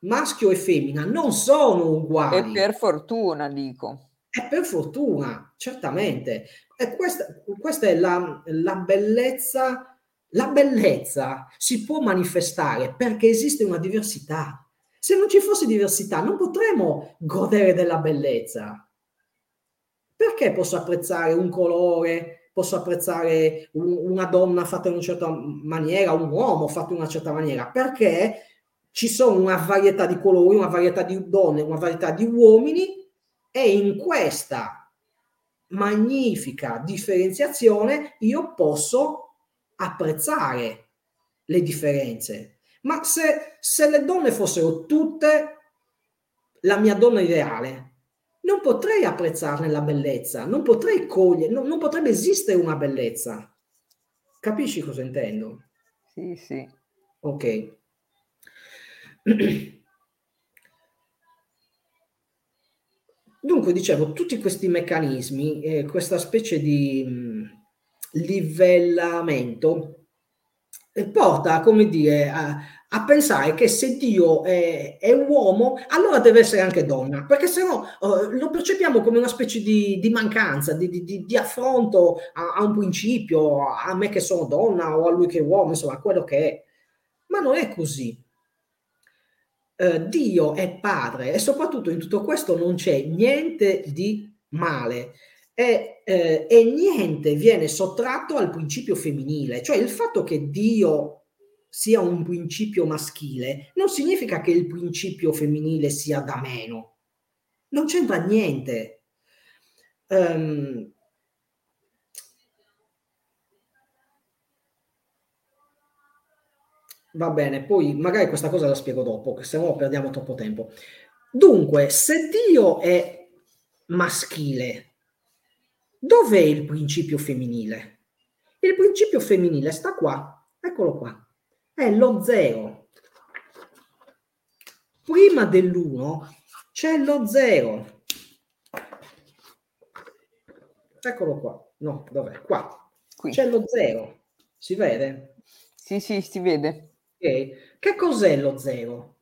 Maschio e femmina non sono uguali. E per fortuna, dico. E per fortuna, certamente. E questa, questa è la, la bellezza la bellezza si può manifestare perché esiste una diversità. Se non ci fosse diversità non potremmo godere della bellezza. Perché posso apprezzare un colore, posso apprezzare un, una donna fatta in una certa maniera, un uomo fatto in una certa maniera? Perché ci sono una varietà di colori, una varietà di donne, una varietà di uomini e in questa magnifica differenziazione io posso apprezzare le differenze. Ma se, se le donne fossero tutte la mia donna ideale, non potrei apprezzarne la bellezza, non potrei cogliere, non, non potrebbe esistere una bellezza. Capisci cosa intendo? Sì, sì. Ok. Dunque, dicevo, tutti questi meccanismi, eh, questa specie di, livellamento porta, come dire, a, a, pensare che se Dio è, è, un uomo, allora deve essere anche donna, perché se no uh, lo percepiamo come una specie di, di mancanza, di, di, di affronto a, a, un principio, a me che sono donna o a lui che è uomo, insomma, quello che è. Ma non è così. Uh, Dio è padre e soprattutto in tutto questo non c'è niente di male e, eh, e niente viene sottratto al principio femminile, cioè il fatto che Dio sia un principio maschile non significa che il principio femminile sia da meno, non c'entra niente. Um, va bene, poi magari questa cosa la spiego dopo, se no perdiamo troppo tempo. Dunque, se Dio è maschile, dov'è il principio femminile? Il principio femminile sta qua, eccolo qua, è lo zero. Prima dell'uno c'è lo zero. Eccolo qua. No, dov'è? Qua. Qui. C'è lo zero. Si vede? Sì, sì, si vede. Okay. Che cos'è lo zero?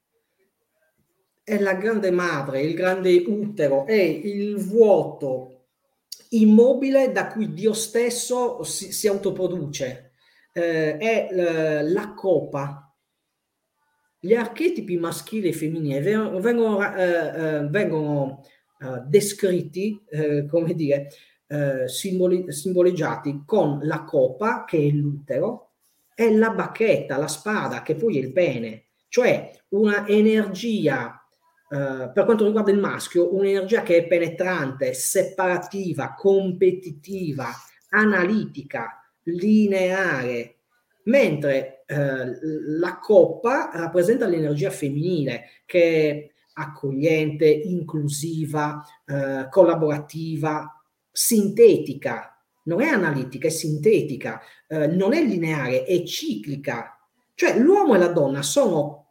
È la grande madre, il grande utero, è il vuoto immobile da cui Dio stesso si, si autoproduce. Eh, è la copa. Gli archetipi maschili e femminili vengono, eh, eh vengono eh, descritti, eh, come dire, simboli, simboleggiati con la copa, che è l'utero, è la bacchetta, la spada, che poi è il pene, cioè una energia, eh, per quanto riguarda il maschio, un'energia che è penetrante, separativa, competitiva, analitica, lineare, mentre eh, la coppa rappresenta l'energia femminile che è accogliente, inclusiva, eh, collaborativa, sintetica, non è analitica, è sintetica, non è lineare, è ciclica. Cioè l'uomo e la donna sono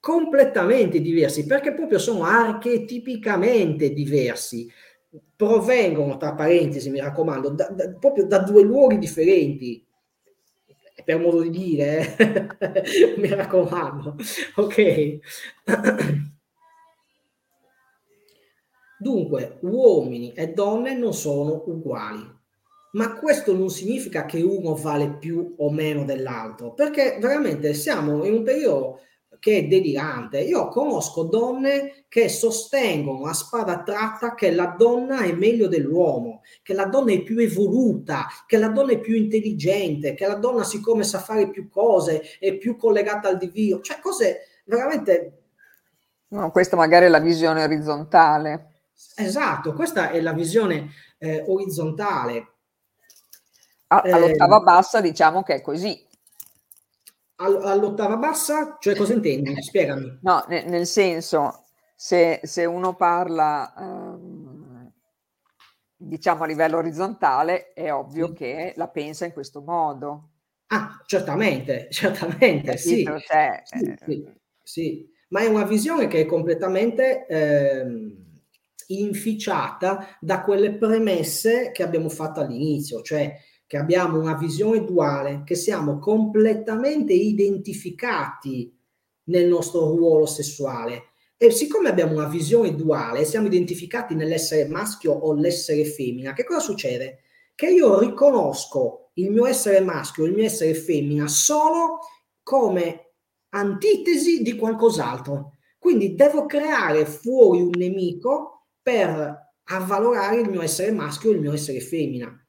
completamente diversi perché proprio sono archetipicamente diversi. Provengono, tra parentesi, mi raccomando, da, da, proprio da due luoghi differenti. Per modo di dire, eh? (laughs) mi raccomando, ok? Dunque, uomini e donne non sono uguali ma questo non significa che uno vale più o meno dell'altro, perché veramente siamo in un periodo che è delirante. Io conosco donne che sostengono a spada tratta che la donna è meglio dell'uomo, che la donna è più evoluta, che la donna è più intelligente, che la donna siccome sa fare più cose è più collegata al divino, cioè cose veramente... No, questa magari è la visione orizzontale. Esatto, questa è la visione eh, orizzontale all'ottava ehm, bassa diciamo che è così. All'ottava bassa, cioè cosa intendi? Spiegami. No, ne, nel senso, se, se uno parla, ehm, diciamo a livello orizzontale, è ovvio sì. che la pensa in questo modo. Ah, certamente, (laughs) certamente, sì. Cioè, sì, eh... sì, sì, Ma è una visione che è completamente eh, inficiata da quelle premesse che abbiamo fatto all'inizio, cioè che abbiamo una visione duale, che siamo completamente identificati nel nostro ruolo sessuale. E siccome abbiamo una visione duale, siamo identificati nell'essere maschio o l'essere femmina, che cosa succede? Che io riconosco il mio essere maschio, il mio essere femmina solo come antitesi di qualcos'altro. Quindi devo creare fuori un nemico per avvalorare il mio essere maschio e il mio essere femmina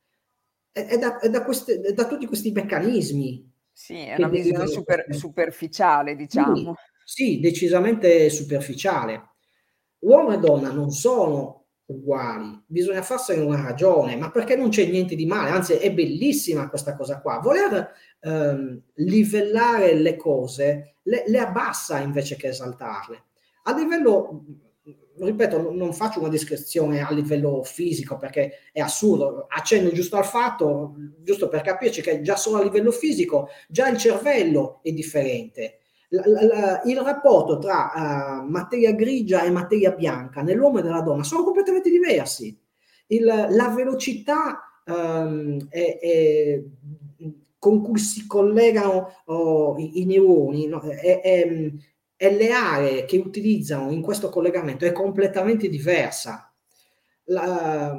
è, da, è da, queste, è da tutti questi meccanismi. Sì, è una visione super, superficiale, diciamo. Sì, sì, decisamente superficiale. Uomo e donna non sono uguali, bisogna farsene una ragione, ma perché non c'è niente di male, anzi è bellissima questa cosa qua. Voler ehm, livellare le cose le, le abbassa invece che esaltarle. A livello ripeto, non faccio una descrizione a livello fisico perché è assurdo, accenno giusto al fatto, giusto per capirci che già solo a livello fisico, già il cervello è differente. La, la, il rapporto tra uh, materia grigia e materia bianca nell'uomo e nella donna sono completamente diversi. Il, la velocità um, è, è, con cui si collegano oh, i, i, neuroni no? è, è e le aree che utilizzano in questo collegamento è completamente diversa. La,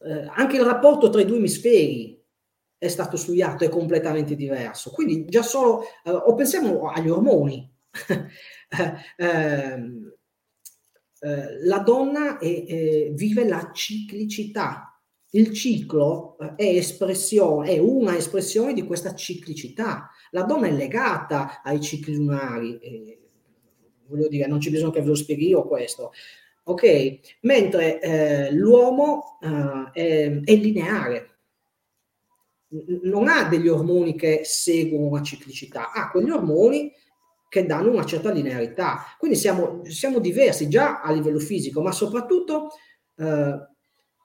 eh, anche il rapporto tra i due emisferi è stato studiato, è completamente diverso. Quindi già solo, eh, o pensiamo agli ormoni. (laughs) Ehm, eh, la donna è, vive la ciclicità. Il ciclo eh, è, è una espressione di questa ciclicità la donna è legata ai cicli lunari, eh, voglio dire, non c'è bisogno che ve lo spieghi io questo. ok? Mentre eh, l'uomo eh, è, è lineare, non ha degli ormoni che seguono una ciclicità, ha quegli ormoni che danno una certa linearità. Quindi siamo, siamo diversi già a livello fisico, ma soprattutto eh,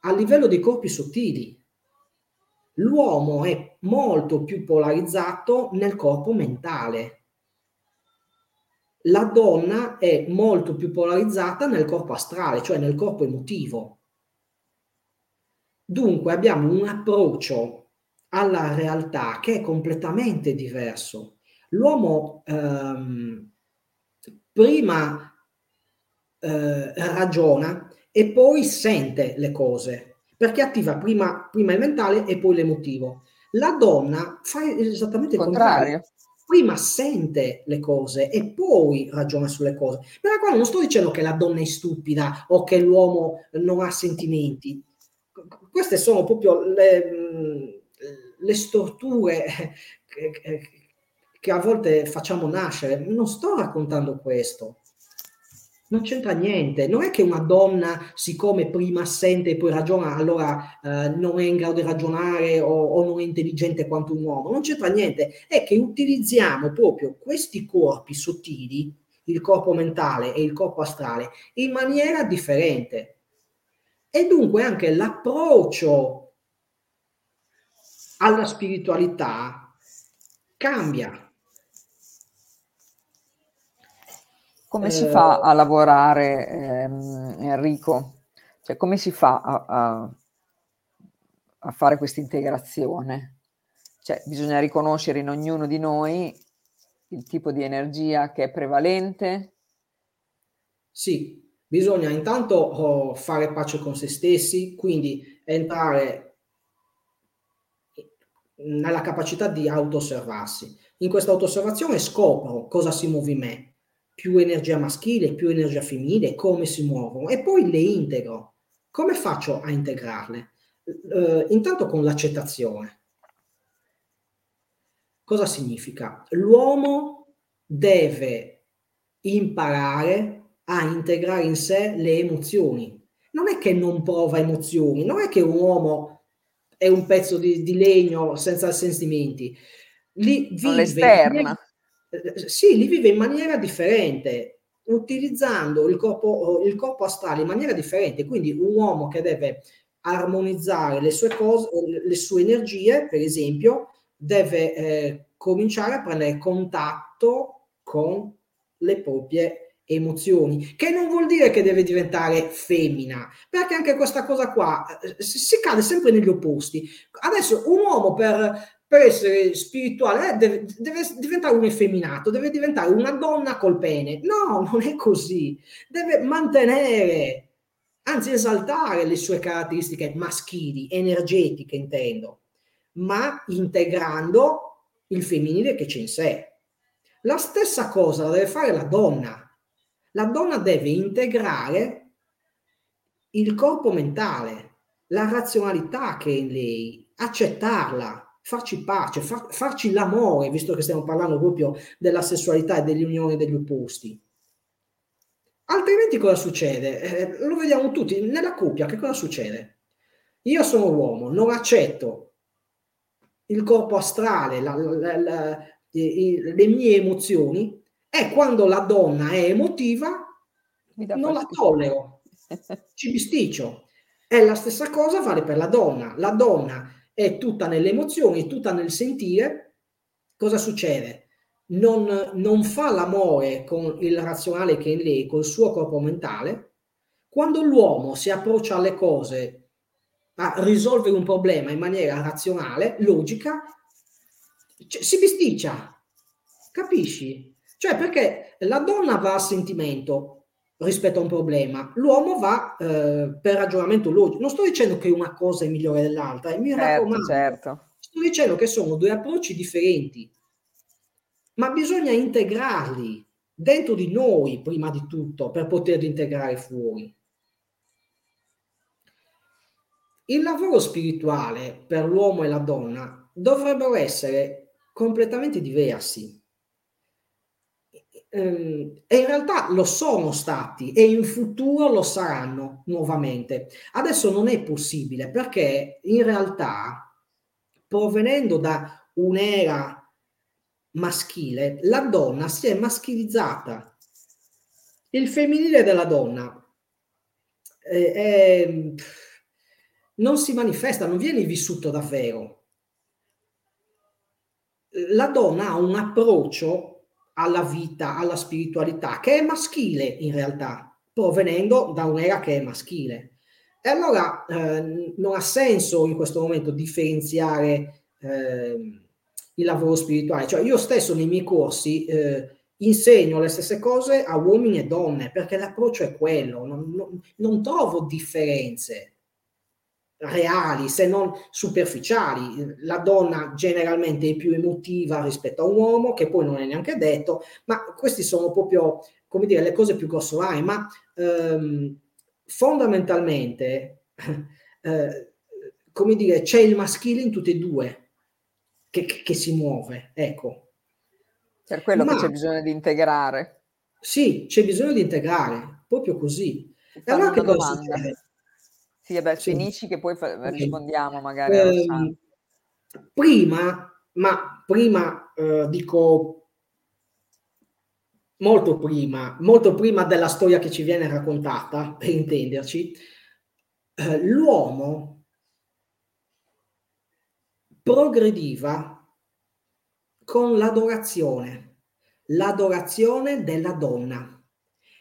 a livello dei corpi sottili. L'uomo è molto più polarizzato nel corpo mentale. La donna è molto più polarizzata nel corpo astrale, cioè nel corpo emotivo. Dunque abbiamo un approccio alla realtà che è completamente diverso. L'uomo ehm, prima eh, ragiona e poi sente le cose, perché attiva prima, prima il mentale e poi l'emotivo. La donna fa esattamente il contrario. contrario. Prima sente le cose e poi ragiona sulle cose. Per qua non sto dicendo che la donna è stupida o che l'uomo non ha sentimenti. Queste sono proprio le, le storture che, che a volte facciamo nascere. Non sto raccontando questo. Non c'entra niente, non è che una donna, siccome prima sente e poi ragiona, allora eh, non è in grado di ragionare o, o, non è intelligente quanto un uomo, non c'entra niente, è che utilizziamo proprio questi corpi sottili, il corpo mentale e il corpo astrale, in maniera differente. E dunque anche l'approccio alla spiritualità cambia. Come eh, si fa a lavorare, ehm, Enrico? Cioè, come si fa a, a, a fare questa integrazione? Cioè, bisogna riconoscere in ognuno di noi il tipo di energia che è prevalente? Sì, bisogna intanto oh, fare pace con se stessi, quindi entrare nella capacità di auto-osservarsi. In questa auto-osservazione scopro cosa si muove in me, più energia maschile, più energia femminile, come si muovono e poi le integro. Come faccio a integrarle? Uh, intanto con l'accettazione. Cosa significa? L'uomo deve imparare a integrare in sé le emozioni. Non è che non prova emozioni, non è che un uomo è un pezzo di, di legno senza sentimenti. Li vive sì, li vive in maniera differente, utilizzando il corpo, il corpo astrale in maniera differente. Quindi un uomo che deve armonizzare le sue cose, le sue energie, per esempio, deve eh, cominciare a prendere contatto con le proprie emozioni, che non vuol dire che deve diventare femmina, perché anche questa cosa qua eh, si cade sempre negli opposti. Adesso un uomo per, per essere spirituale eh, deve, deve, diventare un effeminato, deve diventare una donna col pene. No, (laughs) non è così. Deve mantenere, anzi esaltare le sue caratteristiche maschili, energetiche intendo, ma integrando il femminile che c'è in sé. La stessa cosa la deve fare la donna la donna deve integrare il corpo mentale, la razionalità che è in lei, accettarla, farci pace, far, farci l'amore, visto che stiamo parlando proprio della sessualità e dell'unione degli opposti. Altrimenti cosa succede? Eh, lo vediamo tutti, nella coppia che cosa succede? Io sono uomo, non accetto il corpo astrale, la, la, la, le mie emozioni, è quando la donna è emotiva, non la tollero, (laughs) ci bisticcio. È la stessa cosa vale per la donna. La donna è tutta nelle emozioni, tutta nel sentire. Cosa succede? Non, non fa l'amore con il razionale che è in lei, col suo corpo mentale. Quando l'uomo si approccia alle cose a risolvere un problema in maniera razionale, logica, cioè, si bisticcia. Capisci? Cioè perché la donna va a sentimento rispetto a un problema, l'uomo va eh, per ragionamento logico. Non sto dicendo che una cosa è migliore dell'altra, mi certo, raccomando. Certo. Sto dicendo che sono due approcci differenti, ma bisogna integrarli dentro di noi prima di tutto per poterli integrare fuori. Il lavoro spirituale per l'uomo e la donna dovrebbero essere completamente diversi e in realtà lo sono stati e in futuro lo saranno nuovamente. Adesso non è possibile perché in realtà, provenendo da un'era maschile, la donna si è maschilizzata. Il femminile della donna eh, è, non si manifesta, non viene vissuto davvero. La donna ha un approccio alla vita, alla spiritualità, che è maschile in realtà, provenendo da un'era che è maschile. E allora eh, non ha senso in questo momento differenziare eh, il lavoro spirituale. Cioè io stesso nei miei corsi eh, insegno le stesse cose a uomini e donne perché l'approccio è quello, non, non, non trovo differenze reali se non superficiali. La donna generalmente è più emotiva rispetto a un uomo, che poi non è neanche detto, ma questi sono proprio, come dire, le cose più grossolane, ma ehm, fondamentalmente, (laughs) eh, come dire, c'è il maschile in tutte e due che, che si muove, ecco. Per quello Ma, che c'è bisogno di integrare. Sì, c'è bisogno di integrare, proprio così. E allora che cosa succede? Sì, vabbè, sì. finisci che poi fa- rispondiamo magari. Eh, prima, ma prima eh, dico molto prima, molto prima della storia che ci viene raccontata, per intenderci, eh, l'uomo progrediva con l'adorazione, l'adorazione della donna.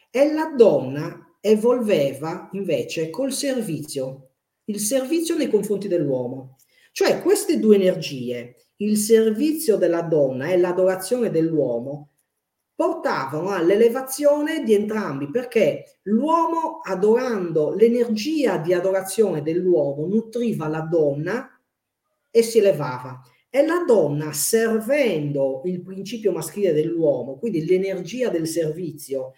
E la donna evolveva invece col servizio, il servizio nei confronti dell'uomo. Cioè queste due energie, il servizio della donna e l'adorazione dell'uomo, portavano all'elevazione di entrambi, perché l'uomo adorando l'energia di adorazione dell'uomo nutriva la donna e si elevava. E la donna, servendo il principio maschile dell'uomo, quindi l'energia del servizio,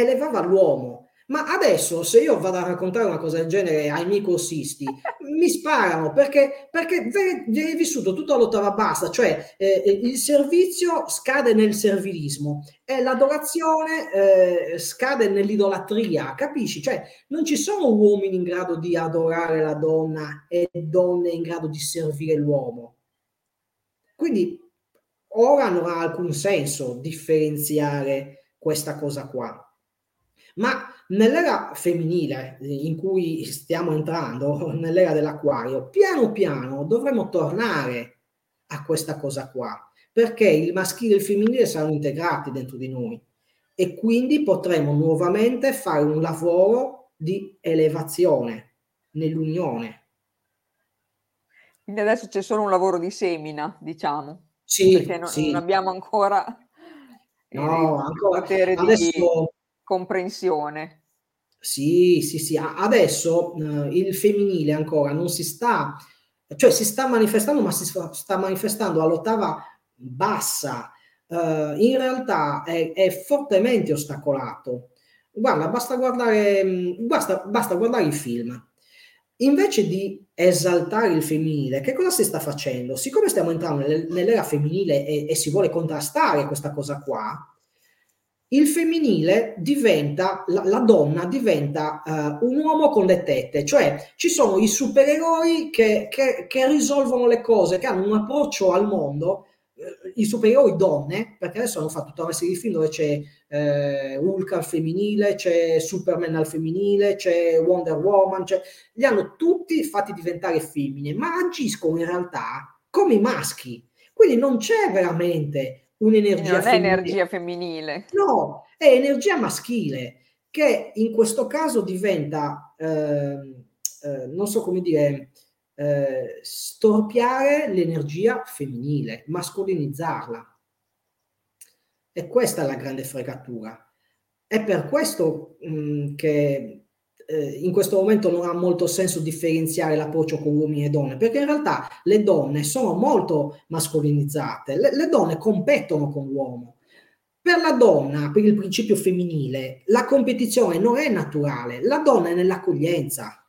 elevava l'uomo ma adesso se io vado a raccontare una cosa del genere ai miei corsisti, (laughs) mi sparano perché, perché viene vissuto tutto all'ottava bassa, cioè eh, il servizio scade nel servilismo e l'adorazione eh, scade nell'idolatria, capisci? Cioè non ci sono uomini in grado di adorare la donna e donne in grado di servire l'uomo. Quindi ora non ha alcun senso differenziare questa cosa qua. Ma nell'era femminile in cui stiamo entrando, (laughs) nell'era dell'acquario, piano piano dovremo tornare a questa cosa qua, perché il maschile e il femminile saranno integrati dentro di noi e quindi potremo nuovamente fare un lavoro di elevazione nell'unione. Quindi adesso c'è solo un lavoro di semina, diciamo. Sì, perché non, sì. non abbiamo ancora no, ancora adesso, di comprensione. Sì, sì, sì. Adesso eh, il femminile ancora non si sta, cioè si sta manifestando, ma si sta manifestando all'ottava bassa. Uh, in realtà è, è, fortemente ostacolato. Guarda, basta guardare, mm, basta, basta guardare il film. Invece di esaltare il femminile, che cosa si sta facendo? Siccome stiamo entrando nell'era femminile e, e si vuole contrastare questa cosa qua, il femminile diventa, la, la donna diventa uh, un uomo con le tette, cioè ci sono i supereroi che, che, che risolvono le cose, che hanno un approccio al mondo, uh, i supereroi donne, perché adesso hanno fatto tutta una serie di film dove c'è uh, Hulk al femminile, c'è Superman al femminile, c'è Wonder Woman, c'è... li hanno tutti fatti diventare femmine, ma agiscono in realtà come i maschi. Quindi non c'è veramente un'energia non femminile. è energia femminile. No, è energia maschile che in questo caso diventa, eh, eh, non so come dire, eh, storpiare l'energia femminile, mascolinizzarla. E questa è la grande fregatura. È per questo mh, che eh, in questo momento non ha molto senso differenziare l'approccio con uomini e donne, perché in realtà le donne sono molto mascolinizzate, le, le donne competono con l'uomo. Per la donna, per il principio femminile, la competizione non è naturale, la donna è nell'accoglienza.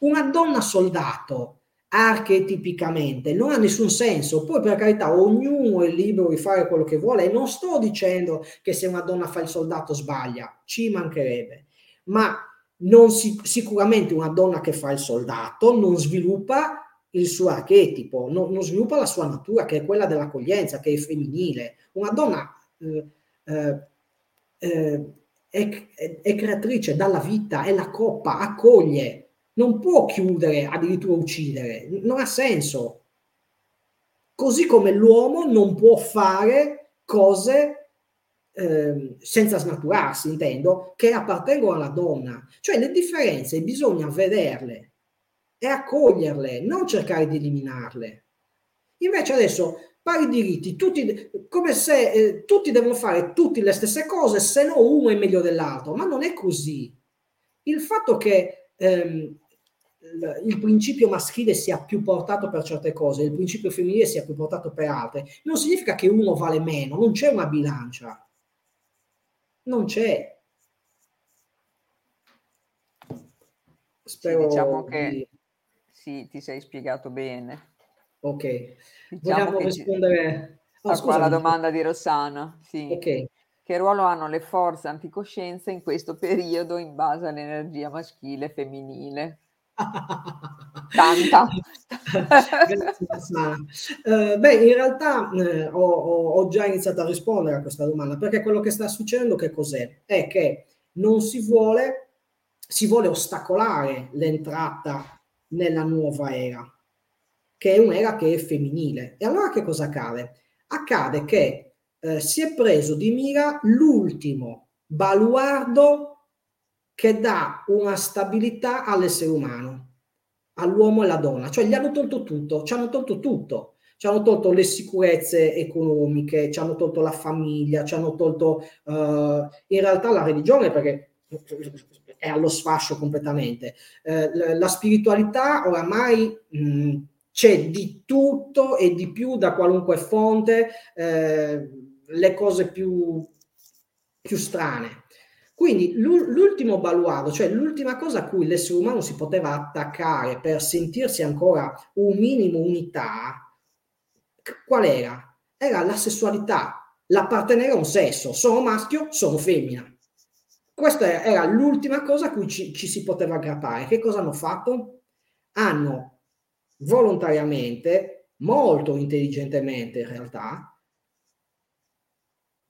Una donna soldato archetipicamente, non ha nessun senso. Poi per carità, ognuno è libero di fare quello che vuole e non sto dicendo che se una donna fa il soldato sbaglia, ci mancherebbe, ma si, sicuramente una donna che fa il soldato non sviluppa il suo archetipo, non, non, sviluppa la sua natura che è quella dell'accoglienza, che è femminile. Una donna eh, eh, eh è, è, creatrice, dà la vita, è la coppa, accoglie, non può chiudere, addirittura uccidere, non ha senso. Così come l'uomo non può fare cose eh, senza snaturarsi, intendo, che appartengono alla donna. Cioè le differenze bisogna vederle e accoglierle, non cercare di eliminarle. Invece adesso pari diritti, tutti, come se eh, tutti devono fare tutte le stesse cose, se no uno è meglio dell'altro, ma non è così. Il fatto che ehm, il principio maschile sia più portato per certe cose, il principio femminile sia più portato per altre, non significa che uno vale meno, non c'è una bilancia. Non c'è. Spero diciamo che di... sì, ti sei spiegato bene. Ok. Diciamo Vogliamo rispondere a qua la domanda di Rossana. Sì. Ok. Che ruolo hanno le forze anticoscienza in questo periodo in base all'energia maschile e femminile? (laughs) Tanta. (laughs) Grazie, uh, beh, in realtà uh, ho, ho, già iniziato a rispondere a questa domanda perché quello che sta succedendo che cos'è? È che non si vuole, si vuole ostacolare l'entrata nella nuova era, che è un'era che è femminile. E allora che cosa accade? Accade che uh, si è preso di mira l'ultimo baluardo che dà una stabilità all'essere umano, all'uomo e alla donna. Cioè gli hanno tolto tutto, ci hanno tolto tutto. Ci hanno tolto le sicurezze economiche, ci hanno tolto la famiglia, ci hanno tolto uh, in realtà la religione perché è allo sfascio completamente. Uh, la spiritualità oramai mh, c'è di tutto e di più da qualunque fonte, uh, le cose più, più strane. Quindi l'ultimo baluardo, cioè l'ultima cosa a cui l'essere umano si poteva attaccare per sentirsi ancora un minimo unità, qual era? Era la sessualità, l'appartenere a un sesso, sono maschio, sono femmina. Questa era l'ultima cosa a cui ci, ci si poteva aggrappare. Che cosa hanno fatto? Hanno volontariamente, molto intelligentemente in realtà,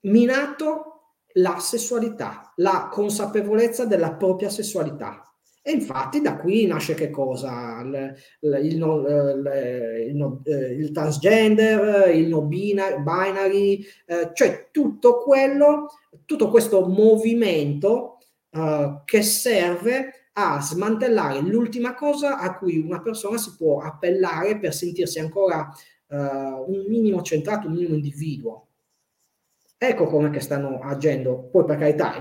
minato la sessualità, la consapevolezza della propria sessualità. E infatti da qui nasce che cosa? Il, il, no, il, no, eh, il transgender, il no binary, eh, cioè tutto quello, tutto questo movimento eh, che serve a smantellare l'ultima cosa a cui una persona si può appellare per sentirsi ancora eh, un minimo centrato, un minimo individuo. Ecco come stanno agendo. Poi per carità,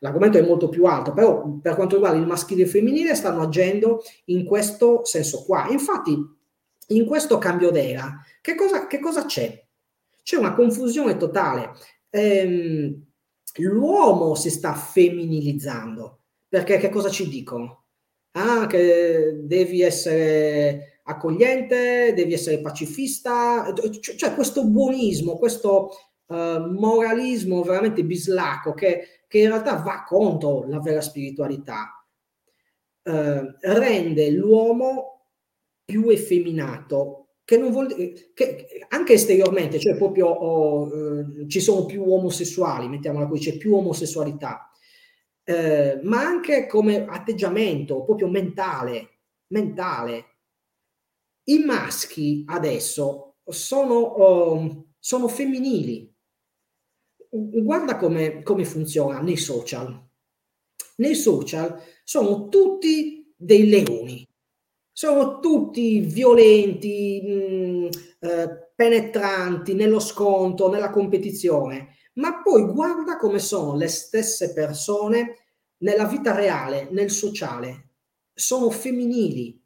l'argomento è molto più alto, però per quanto riguarda il maschile e il femminile stanno agendo in questo senso qua. Infatti, in questo cambio d'era, che cosa, che cosa c'è? C'è una confusione totale. Ehm, l'uomo si sta femminilizzando, perché che cosa ci dicono? Ah, che devi essere accogliente, devi essere pacifista, cioè questo buonismo, questo uh, moralismo veramente bislacco che, che, in realtà va contro la vera spiritualità, uh, rende l'uomo più effeminato, che non vuol dire che anche esteriormente, cioè proprio oh, uh, ci sono più omosessuali, mettiamola così, c'è più omosessualità, eh, ma anche come atteggiamento proprio mentale, mentale. I maschi adesso sono, oh, sono femminili, guarda come, come funziona nei social. Nei social sono tutti dei leoni, sono tutti violenti, mh, mm, eh, penetranti nello sconto, nella competizione, ma poi guarda come sono le stesse persone nella vita reale, nel sociale, sono femminili,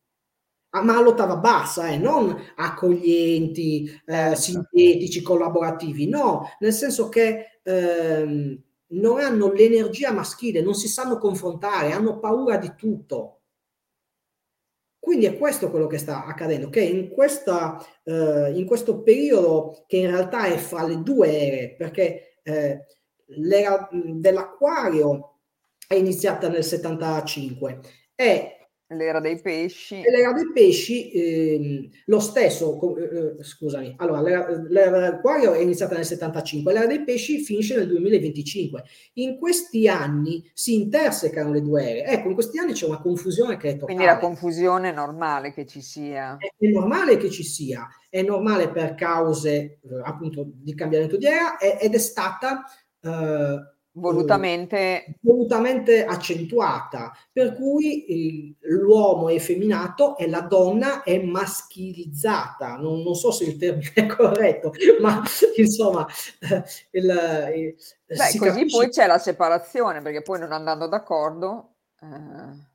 ma all'ottava bassa, eh, non accoglienti, eh, certo. sintetici, collaborativi, no, nel senso che ehm, non hanno l'energia maschile, non si sanno confrontare, hanno paura di tutto. Quindi è questo quello che sta accadendo, che in, questa, eh, in questo periodo che in realtà è fra le due ere, perché eh, l'era dell'acquario è iniziata nel 75 e L'era dei pesci. L'era dei pesci, ehm, lo stesso, eh, eh scusami, allora l'era, l'era dell'acquario è iniziata nel 75, l'era dei pesci finisce nel 2025. In questi anni si intersecano le due ere. Ecco, in questi anni c'è una confusione che è totale. Quindi la confusione è normale che ci sia. È, è normale che ci sia, è normale per cause eh, appunto di cambiamento di era ed è stata... Eh, volutamente... volutamente accentuata, per cui eh, l'uomo è effeminato e la donna è maschilizzata. Non, non, so se il termine è corretto, (laughs) ma insomma... Eh, il, il, Beh, così capisce... poi c'è la separazione, perché poi non andando d'accordo... Eh,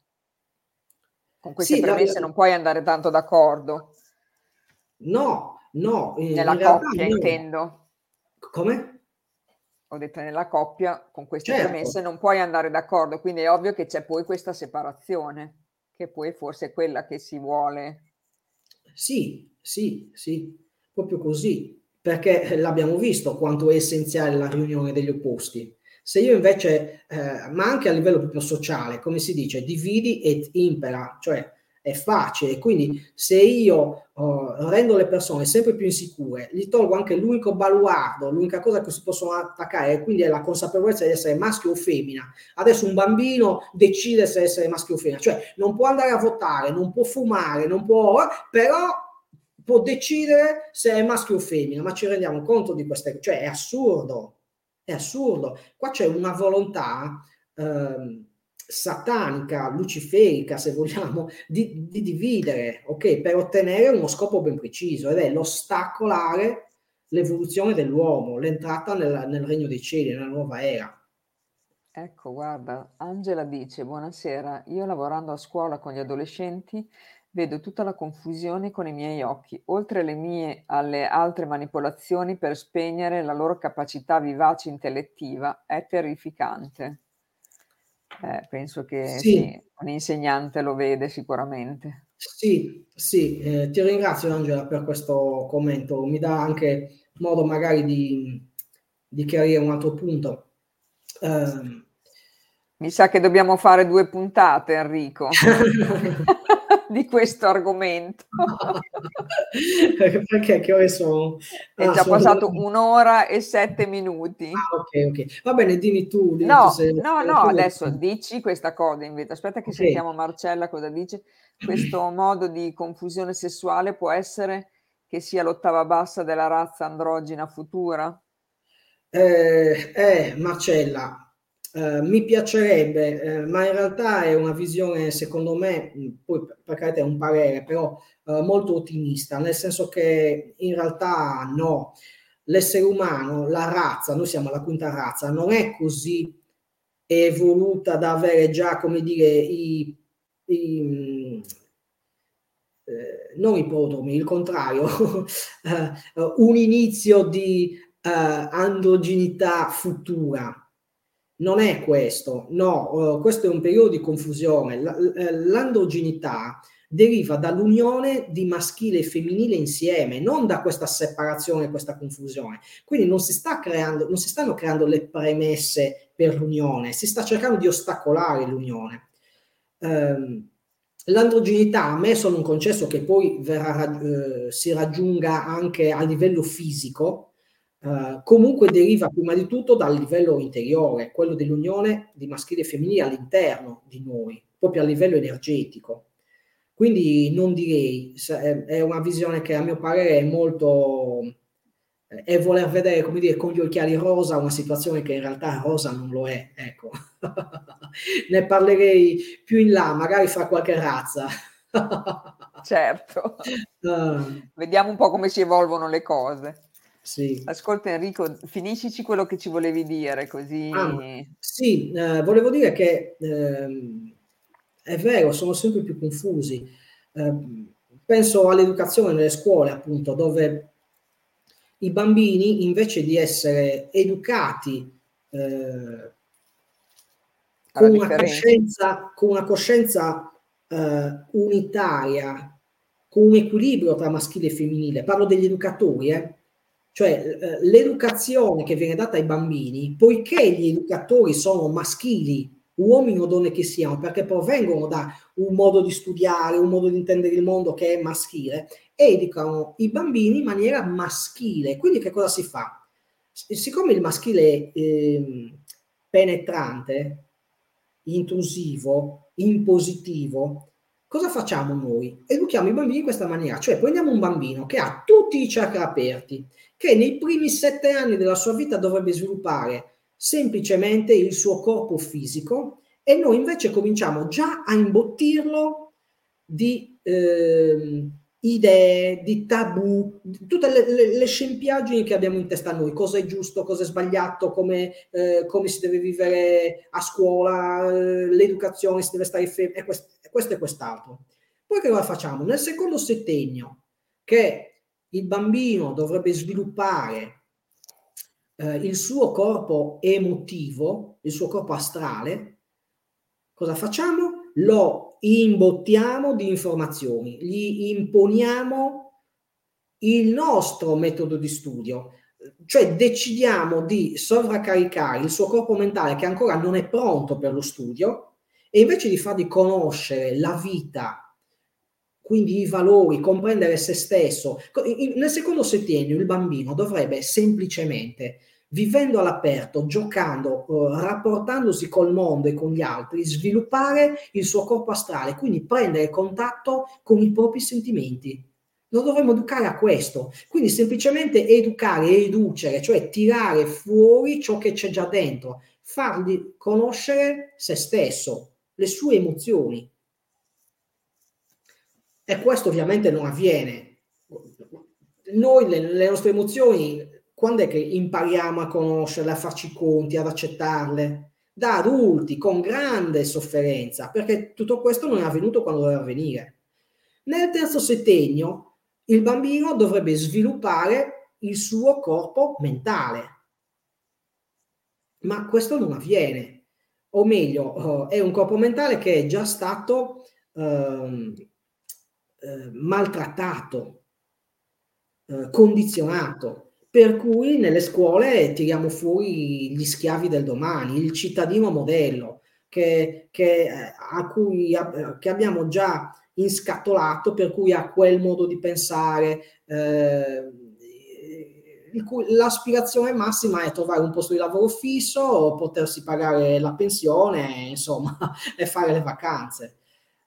con queste sì, premesse la... non puoi andare tanto d'accordo. No, no. Nella coppia, no. intendo. Come? Ho detto nella coppia, con queste certo. premesse non puoi andare d'accordo, quindi è ovvio che c'è poi questa separazione, che poi forse è quella che si vuole. Sì, sì, sì, proprio così, perché l'abbiamo visto quanto è essenziale la riunione degli opposti. Se io invece, eh, ma anche a livello proprio sociale, come si dice, dividi et impera, cioè è facile. Quindi se io uh, rendo le persone sempre più insicure, gli tolgo anche l'unico baluardo, l'unica cosa che si possono attaccare, quindi è la consapevolezza di essere maschio o femmina. Adesso un bambino decide se essere maschio o femmina, cioè non può andare a votare, non può fumare, non può, però può decidere se è maschio o femmina, ma ci rendiamo conto di queste cose, cioè è assurdo, è assurdo. Qua c'è una volontà... Ehm, satanica, luciferica, se vogliamo, di, di, dividere, ok, per ottenere uno scopo ben preciso ed è l'ostacolare l'evoluzione dell'uomo, l'entrata nel, nel regno dei cieli, nella nuova era. Ecco, guarda, Angela dice, buonasera, io lavorando a scuola con gli adolescenti vedo tutta la confusione con i miei occhi, oltre le mie alle altre manipolazioni per spegnere la loro capacità vivace intellettiva, è terrificante. Eh, penso che sì. Sì, un insegnante lo vede sicuramente. Sì, sì, eh, ti ringrazio Angela per questo commento, mi dà anche modo magari di, di chiarire un altro punto. Eh, mi sa che dobbiamo fare due puntate, Enrico. (laughs) (laughs) di questo argomento. (laughs) Perché che ore sono? È ah, già sono passato due... un'ora e sette minuti. Ah, ok, ok. Va bene, dimmi tu. Dimmi no, tu se... no, no, adesso dici questa cosa invece. Aspetta che okay. sentiamo Marcella cosa dice. Questo (clears throat) modo di confusione sessuale può essere che sia l'ottava bassa della razza androgina futura? Eh, eh Marcella, Uh, mi piacerebbe, uh, ma in realtà è una visione, secondo me, poi per carità è un parere, però uh, molto ottimista, nel senso che in realtà no, l'essere umano, la razza, noi siamo la quinta razza, non è così evoluta da avere già, come dire, i, i non i prodromi, il contrario, (laughs) un inizio di androgenità futura non è questo, no, uh, questo è un periodo di confusione. Eh, l'androgenità deriva dall'unione di maschile e femminile insieme, non da questa separazione, questa confusione. Quindi non si, sta creando, non si stanno creando le premesse per l'unione, si sta cercando di ostacolare l'unione. Um, L'androgenità, ammesso non concesso che poi verrà, uh, si raggiunga anche a livello fisico, Uh, comunque deriva prima di tutto dal livello interiore, quello dell'unione di maschile e femminile all'interno di noi, proprio a livello energetico. Quindi non direi, è una visione che a mio parere è molto, è voler vedere, come dire, con gli occhiali rosa una situazione che in realtà rosa non lo è, ecco. (laughs) ne parlerei più in là, magari fra qualche razza. (laughs) certo. Uh, Vediamo un po' come si evolvono le cose. Sì. Ascolta Enrico, finiscici quello che ci volevi dire così. Ah, sì, eh, volevo dire che eh, è vero, sono sempre più confusi. Eh, penso all'educazione nelle scuole, appunto, dove i bambini invece di essere educati eh, con una, coscienza, con una coscienza eh, unitaria, con un equilibrio tra maschile e femminile. Parlo degli educatori, eh? Cioè eh, l'educazione che viene data ai bambini, poiché gli educatori sono maschili, uomini o donne che siano, perché provengono da un modo di studiare, un modo di intendere il mondo che è maschile, educano i bambini in maniera maschile. Quindi che cosa si fa? Siccome il maschile eh, penetrante, intrusivo, impositivo, cosa facciamo noi? Educhiamo i bambini in questa maniera, cioè prendiamo un bambino che ha tutti i chakra aperti, che nei primi sette anni della sua vita dovrebbe sviluppare semplicemente il suo corpo fisico e noi invece cominciamo già a imbottirlo di eh, idee, di tabù, di tutte le, le, le, scempiaggini che abbiamo in testa noi, cosa è giusto, cosa è sbagliato, come, eh, come si deve vivere a scuola, eh, l'educazione, si deve stare fermi, e questo, questo e quest'altro. Poi che cosa facciamo? Nel secondo settennio, che il bambino dovrebbe sviluppare eh, il suo corpo emotivo, il suo corpo astrale, cosa facciamo? Lo imbottiamo di informazioni, gli imponiamo il nostro metodo di studio, cioè decidiamo di sovraccaricare il suo corpo mentale che ancora non è pronto per lo studio e invece di fargli conoscere la vita, quindi i valori, comprendere se stesso, nel secondo settennio il bambino dovrebbe semplicemente vivendo all'aperto, giocando, eh, rapportandosi col mondo e con gli altri, sviluppare il suo corpo astrale, quindi prendere contatto con i propri sentimenti. Lo dovremmo educare a questo, quindi semplicemente educare, educere, cioè tirare fuori ciò che c'è già dentro, fargli conoscere se stesso, le sue emozioni. E questo ovviamente non avviene. Noi le, le nostre emozioni quando è che impariamo a conoscerle, a farci conti, ad accettarle? Da adulti, con grande sofferenza, perché tutto questo non è avvenuto quando doveva avvenire. Nel terzo settennio, il bambino dovrebbe sviluppare il suo corpo mentale, ma questo non avviene, o meglio, eh, è un corpo mentale che è già stato eh, eh, maltrattato, eh, condizionato. Per cui nelle scuole tiriamo fuori gli schiavi del domani, il cittadino modello che, che, eh, a cui, a, che abbiamo già inscatolato, per cui ha quel modo di pensare, eh, cui l'aspirazione massima è trovare un posto di lavoro fisso, potersi pagare la pensione, insomma, (laughs) e fare le vacanze.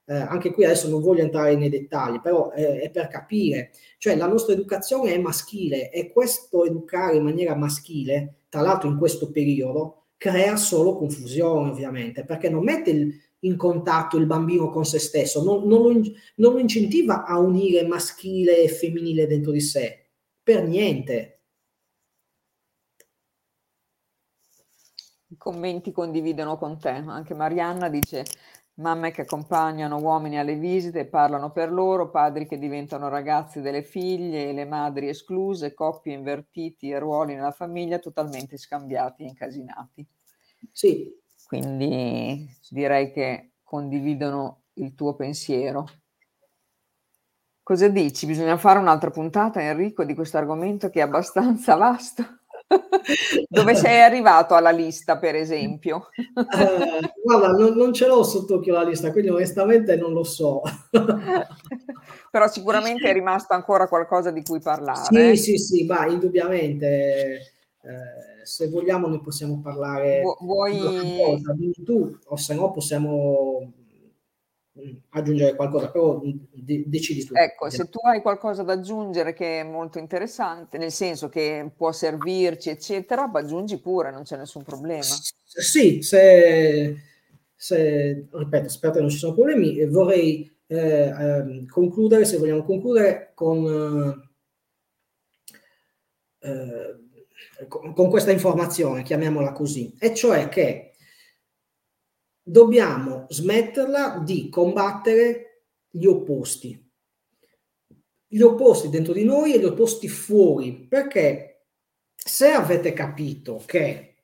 Eh, anche qui adesso non voglio entrare nei dettagli, però eh, è per capire, cioè la nostra educazione è maschile e questo educare in maniera maschile, tra l'altro in questo periodo, crea solo confusione ovviamente, perché non mette il, in contatto il bambino con se stesso, non, non, lo, non lo incentiva a unire maschile e femminile dentro di sé, per niente. Commenti condividono con te, anche Marianna dice mamme che accompagnano uomini alle visite e parlano per loro, padri che diventano ragazzi delle figlie, le madri escluse, coppie invertiti e ruoli nella famiglia totalmente scambiati e incasinati. Sì. Quindi direi che condividono il tuo pensiero. Cosa dici? Bisogna fare un'altra puntata, Enrico, di questo argomento che è abbastanza vasto. Dove sei arrivato alla lista, per esempio? Eh, guarda, non, non, ce l'ho sotto occhio la lista, quindi onestamente non lo so. (laughs) Però sicuramente è rimasto ancora qualcosa di cui parlare. Sì, sì, sì, ma indubbiamente. Eh, se vogliamo ne possiamo parlare Vu- vuoi... di tu o se no possiamo aggiungere qualcosa, però de- decidi tu. Ecco, se tu hai qualcosa da aggiungere che è molto interessante, nel senso che può servirci, eccetera, aggiungi pure, non c'è nessun problema. S- sì, se, se, ripeto, spero che non ci sono problemi, vorrei eh, eh, concludere, se vogliamo concludere, con, eh, con, con questa informazione, chiamiamola così, e cioè che dobbiamo smetterla di combattere gli opposti. Gli opposti dentro di noi e gli opposti fuori, perché se avete capito che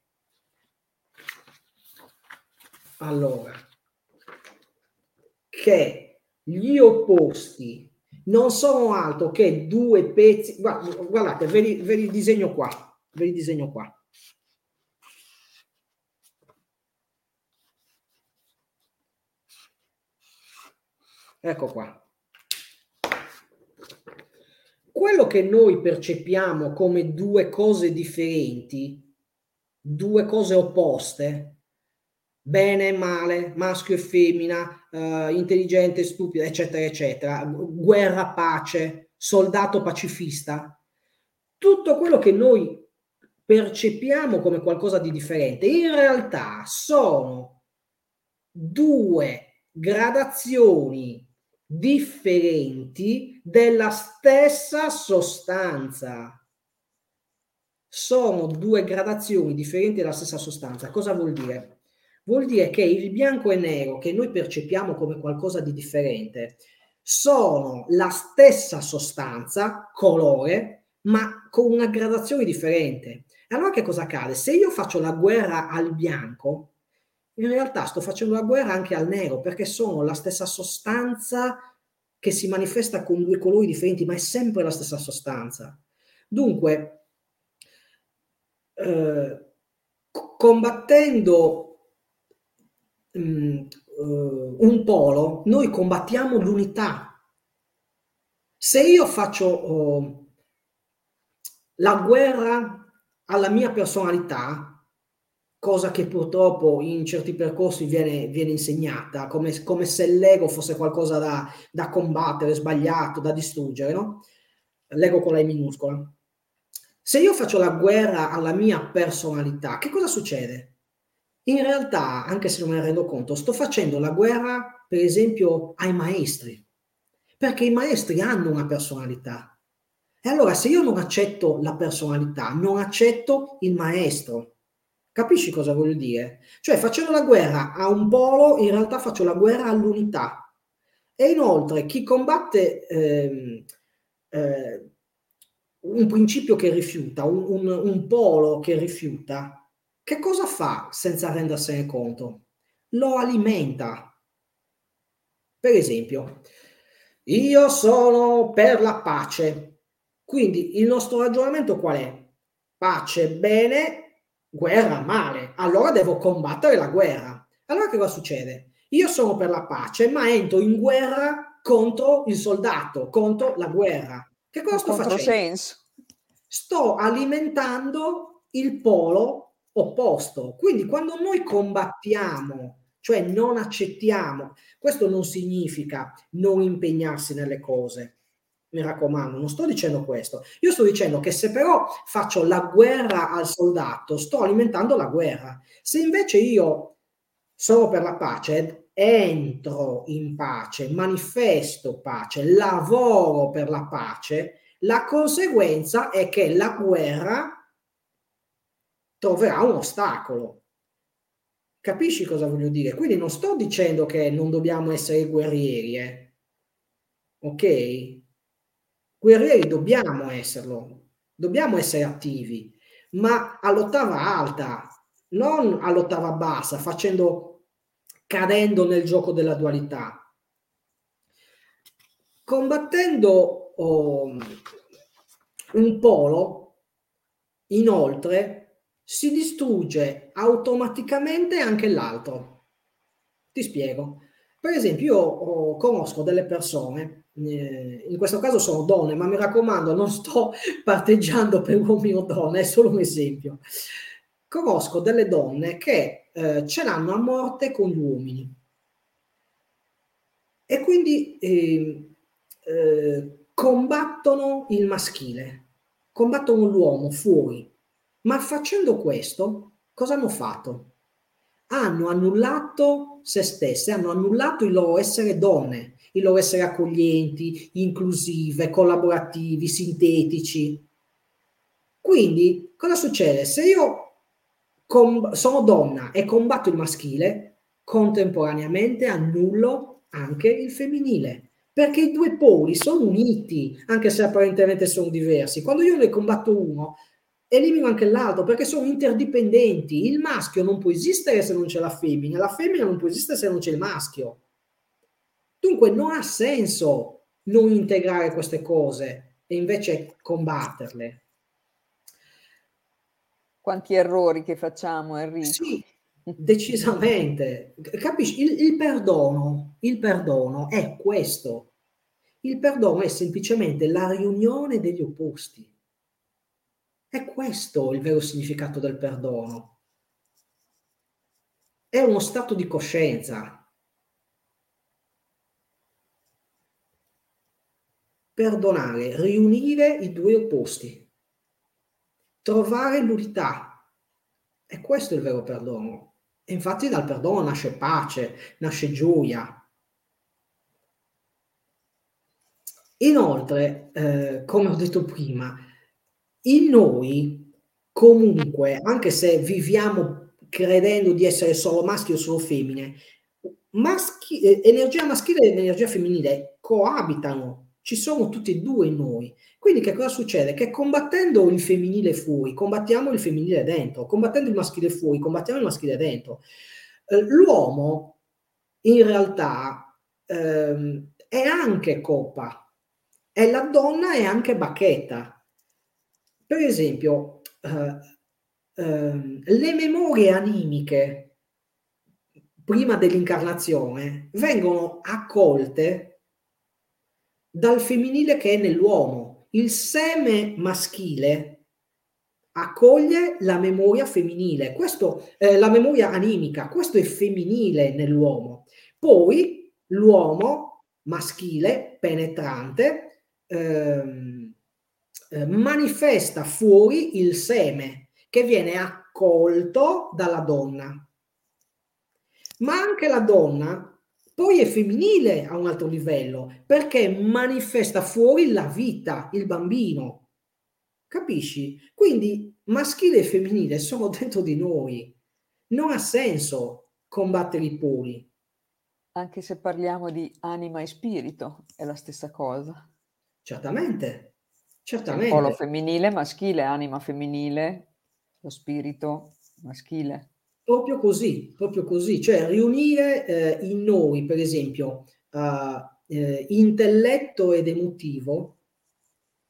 allora che gli opposti non sono altro che due pezzi. Guardate, ve li, ve li disegno qua. Ve li disegno qua. Ecco qua. Quello che noi percepiamo come due cose differenti, due cose opposte, bene e male, maschio e femmina, uh, intelligente e stupido, eccetera, eccetera, guerra, pace, soldato pacifista, tutto quello che noi percepiamo come qualcosa di differente, in realtà sono due gradazioni differenti della stessa sostanza. Sono due gradazioni differenti della stessa sostanza. Cosa vuol dire? Vuol dire che il bianco e nero che noi percepiamo come qualcosa di differente sono la stessa sostanza, colore, ma con una gradazione differente. Allora che cosa accade? Se io faccio la guerra al bianco, in realtà sto facendo la guerra anche al nero perché sono la stessa sostanza che si manifesta con due colori differenti, ma è sempre la stessa sostanza. Dunque, eh, combattendo mh, mm, uh, un polo, noi combattiamo l'unità. Se io faccio uh, la guerra alla mia personalità, cosa che purtroppo in certi percorsi viene, viene insegnata, come, come, se l'ego fosse qualcosa da, da, combattere, sbagliato, da distruggere, no? L'ego con la I minuscola. Se io faccio la guerra alla mia personalità, che cosa succede? In realtà, anche se non me ne rendo conto, sto facendo la guerra, per esempio, ai maestri, perché i maestri hanno una personalità. E allora, se io non accetto la personalità, non accetto il maestro, Capisci cosa voglio dire? Cioè facendo la guerra a un polo, in realtà faccio la guerra all'unità. E inoltre chi combatte eh, eh, un principio che rifiuta, un, un, un polo che rifiuta, che cosa fa senza rendersene conto? Lo alimenta. Per esempio, io sono per la pace. Quindi il nostro ragionamento qual è? Pace bene, guerra male, allora devo combattere la guerra. Allora che cosa succede? Io sono per la pace, ma entro in guerra contro il soldato, contro la guerra. Che cosa sto facendo? Senso. Sto alimentando il polo opposto. Quindi quando noi combattiamo, cioè non accettiamo, questo non significa non impegnarsi nelle cose, mi raccomando, non sto dicendo questo. Io sto dicendo che se però faccio la guerra al soldato, sto alimentando la guerra. Se invece io sono per la pace, entro in pace, manifesto pace, lavoro per la pace, la conseguenza è che la guerra troverà un ostacolo. Capisci cosa voglio dire? Quindi non sto dicendo che non dobbiamo essere guerrieri, eh? ok? Guerrieri dobbiamo esserlo, dobbiamo essere attivi, ma all'ottava alta, non all'ottava bassa, facendo, cadendo nel gioco della dualità. Combattendo oh, un polo, inoltre, si distrugge automaticamente anche l'altro. Ti spiego. Per esempio, io oh, conosco delle persone eh, in questo caso sono donne, ma mi raccomando, non sto (laughs) parteggiando per uomini o donne, è solo un esempio. Conosco delle donne che eh, ce l'hanno a morte con gli uomini e quindi eh, eh, combattono il maschile, combattono l'uomo fuori, ma facendo questo, cosa hanno fatto? Hanno annullato se stesse, hanno annullato il loro essere donne il loro essere accoglienti, inclusive, collaborativi, sintetici. Quindi, cosa succede? Se io com- sono donna e combatto il maschile, contemporaneamente annullo anche il femminile, perché i due poli sono uniti, anche se apparentemente sono diversi. Quando io ne combatto uno, elimino anche l'altro perché sono interdipendenti. Il maschio non può esistere se non c'è la femmina, la femmina non può esistere se non c'è il maschio. Dunque non ha senso non integrare queste cose e invece combatterle. Quanti errori che facciamo, Enrico. Sì, decisamente. Capisci? Il, il perdono, il perdono è questo. Il perdono è semplicemente la riunione degli opposti. È questo il vero significato del perdono. È uno stato di coscienza. Perdonare, riunire i due opposti, trovare l'unità. E questo è il vero perdono. E infatti dal perdono nasce pace, nasce gioia. Inoltre, eh, come ho detto prima, in noi comunque, anche se viviamo credendo di essere solo maschi o solo femmine, maschi, eh, energia maschile ed energia femminile coabitano, ci sono tutti e due noi. Quindi che cosa succede? Che combattendo il femminile fuori, combattiamo il femminile dentro, combattendo il maschile fuori, combattiamo il maschile dentro. Eh, l'uomo in realtà ehm, è anche coppa, e la donna è anche bacchetta per esempio, eh, eh, le memorie animiche prima dell'incarnazione vengono accolte dal femminile che è nell'uomo. Il seme maschile accoglie la memoria femminile, questo, eh, la memoria animica, questo è femminile nell'uomo. Poi l'uomo maschile, penetrante, ehm, eh, manifesta fuori il seme che viene accolto dalla donna. Ma anche la donna poi è femminile a un altro livello perché manifesta fuori la vita, il bambino. Capisci? Quindi maschile e femminile sono (laughs) dentro di noi. Non ha senso combattere i poli. Anche se parliamo di anima e spirito, è la stessa cosa. Certamente. Certamente. Il polo femminile, maschile, anima femminile, lo spirito maschile. Proprio così, proprio così, cioè riunire eh, in noi, per esempio, uh, eh, intelletto ed emotivo,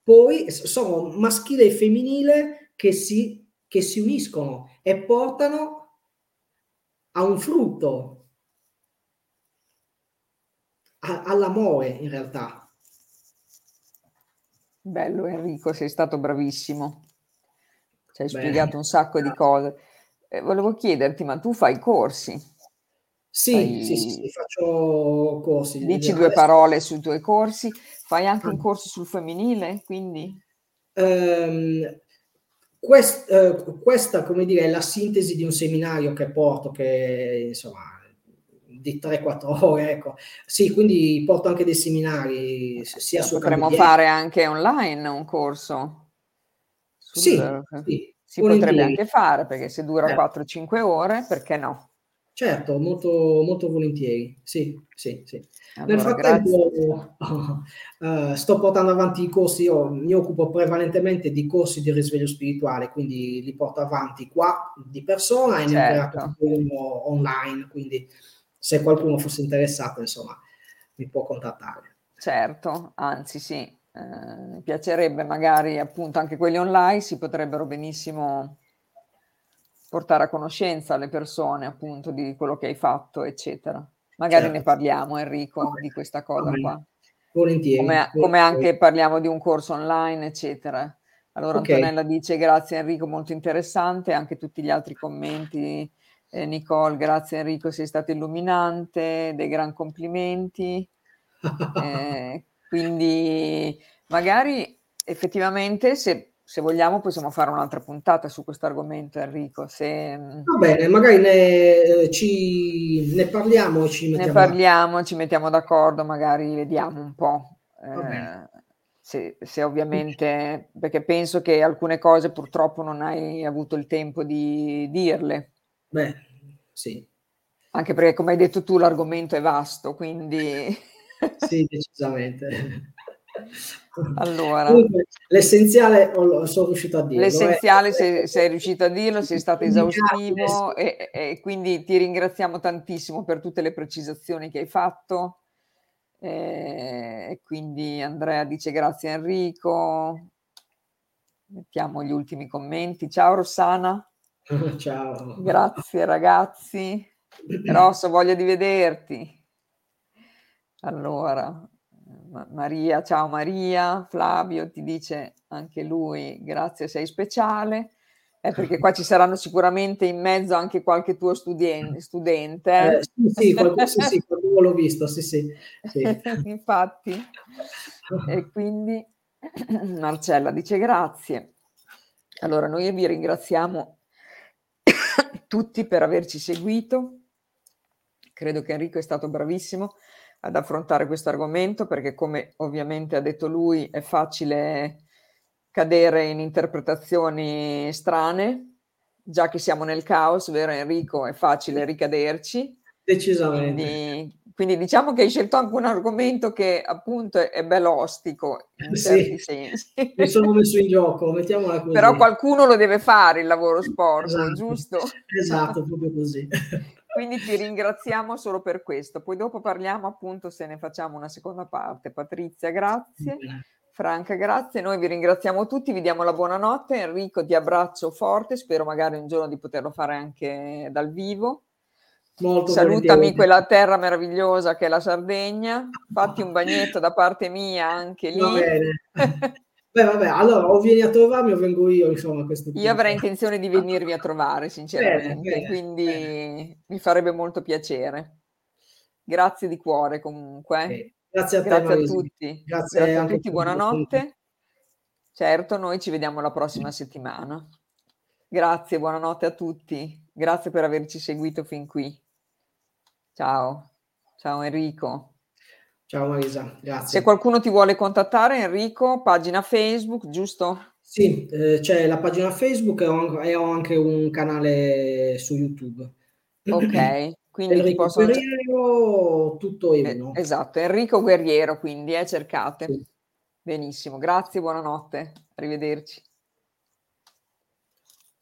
poi sono maschile e femminile che si, che si uniscono e portano a un frutto, a, all'amore in realtà. Bello Enrico, sei stato bravissimo. Ci hai Beh, spiegato un sacco di cose. Eh, volevo chiederti, ma tu fai corsi? Sì, fai... sì, sì, sì, faccio corsi. Dici due parole sui tuoi corsi. Fai anche un corso sul femminile, quindi? Um, quest, uh, questa, come dire, è la sintesi di un seminario che porto, che insomma di 3-4 (laughs) ore, ecco. Sì, quindi porto anche dei seminari, sia su Potremmo fare anche online un corso. Sul, sì, sì, si potrebbe anche fare, perché se dura eh. 4-5 ore, perché no? Certo, molto, molto volentieri, sì, sì, sì. Allora, Nel frattempo uh, (laughs) sto portando avanti i corsi, io mi occupo prevalentemente di corsi di risveglio spirituale, quindi li porto avanti qua di persona e certo. ne ho uno online, quindi se qualcuno fosse interessato, insomma, mi può contattare. Certo, anzi sì, eh, piacerebbe magari appunto anche quelli online si potrebbero benissimo portare a conoscenza alle persone appunto di quello che hai fatto, eccetera. Magari certo. ne parliamo Enrico di questa cosa qua. Volentieri. Come, come, anche parliamo di un corso online, eccetera. Allora okay. Antonella dice grazie Enrico, molto interessante, anche tutti gli altri commenti eh, Nicole, grazie Enrico, sei stato illuminante, dei gran complimenti. (laughs) Eh, quindi magari effettivamente se, se, vogliamo possiamo fare un'altra puntata su questo argomento Enrico. Se, Va bene, magari ne, ci, ne parliamo ci mettiamo, ne parliamo, ci mettiamo d'accordo, magari vediamo un po'. Eh, se, se, ovviamente, perché penso che alcune cose purtroppo non hai avuto il tempo di dirle. Beh, sì. Anche perché, come hai detto tu, l'argomento è vasto, quindi... (laughs) sì, decisamente. (laughs) Allora, l'essenziale sono riuscito a dirlo. Eh. L'essenziale eh. sei, sei, riuscito a dirlo, sei stato esaustivo e, e, quindi ti ringraziamo tantissimo per tutte le precisazioni che hai fatto. E quindi Andrea dice grazie Enrico. Mettiamo gli ultimi commenti. Ciao Rossana. (laughs) Ciao. Grazie ragazzi. Rosso, voglio di vederti. Allora, Maria, ciao Maria. Flavio ti dice anche lui grazie, sei speciale. Eh, perché qua ci (laughs) saranno sicuramente in mezzo anche qualche tuo studien- studente. Eh, sì, sì, qualcuno, (laughs) sì, sì, qualcuno l'ho visto, sì, sì. sì. (laughs) Infatti. E quindi (clears throat) Marcella dice grazie. Allora, noi vi ringraziamo (coughs) tutti per averci seguito. Credo che Enrico è stato bravissimo ad affrontare questo argomento perché, come ovviamente ha detto lui, è facile cadere in interpretazioni strane, già che siamo nel caos, vero Enrico? È facile ricaderci. Decisamente. Quindi, quindi diciamo che hai scelto anche un argomento che appunto è, è bellostico in certi sensi. Mi sono messo in gioco, mettiamola così. Però qualcuno lo deve fare il lavoro sporco, esatto. giusto? Esatto, proprio così. Quindi ti ringraziamo solo per questo. Poi dopo parliamo appunto se ne facciamo una seconda parte. Patrizia, grazie. Franca, grazie. Noi vi ringraziamo tutti, vi diamo la buonanotte. Enrico, ti abbraccio forte, spero magari un giorno di poterlo fare anche dal vivo. Molto Salutami quella terra meravigliosa che è la Sardegna, fatti un bagnetto da parte mia anche lì. (laughs) Beh, vabbè, allora o vieni a trovarmi o vengo io, insomma. Questo io avrei intenzione di venirvi a trovare, sinceramente, bene, bene, quindi bene. mi farebbe molto piacere. Grazie di cuore comunque. Grazie a te, Grazie a tutti. Grazie, Grazie a tutti, buonanotte. Certo, noi ci vediamo la prossima settimana. Grazie, buonanotte a tutti. Grazie per averci seguito fin qui. Ciao. Ciao Enrico. Ciao Marisa, grazie. Se qualcuno ti vuole contattare, Enrico, pagina Facebook, giusto? Sì, eh, c'è la pagina Facebook e ho, e ho anche un canale su YouTube. Ok, (clears throat) quindi Enrico possono... Guerriero, tutto io. Eh, esatto, Enrico Guerriero, quindi eh, cercate. Sì. Benissimo, grazie, buonanotte, arrivederci.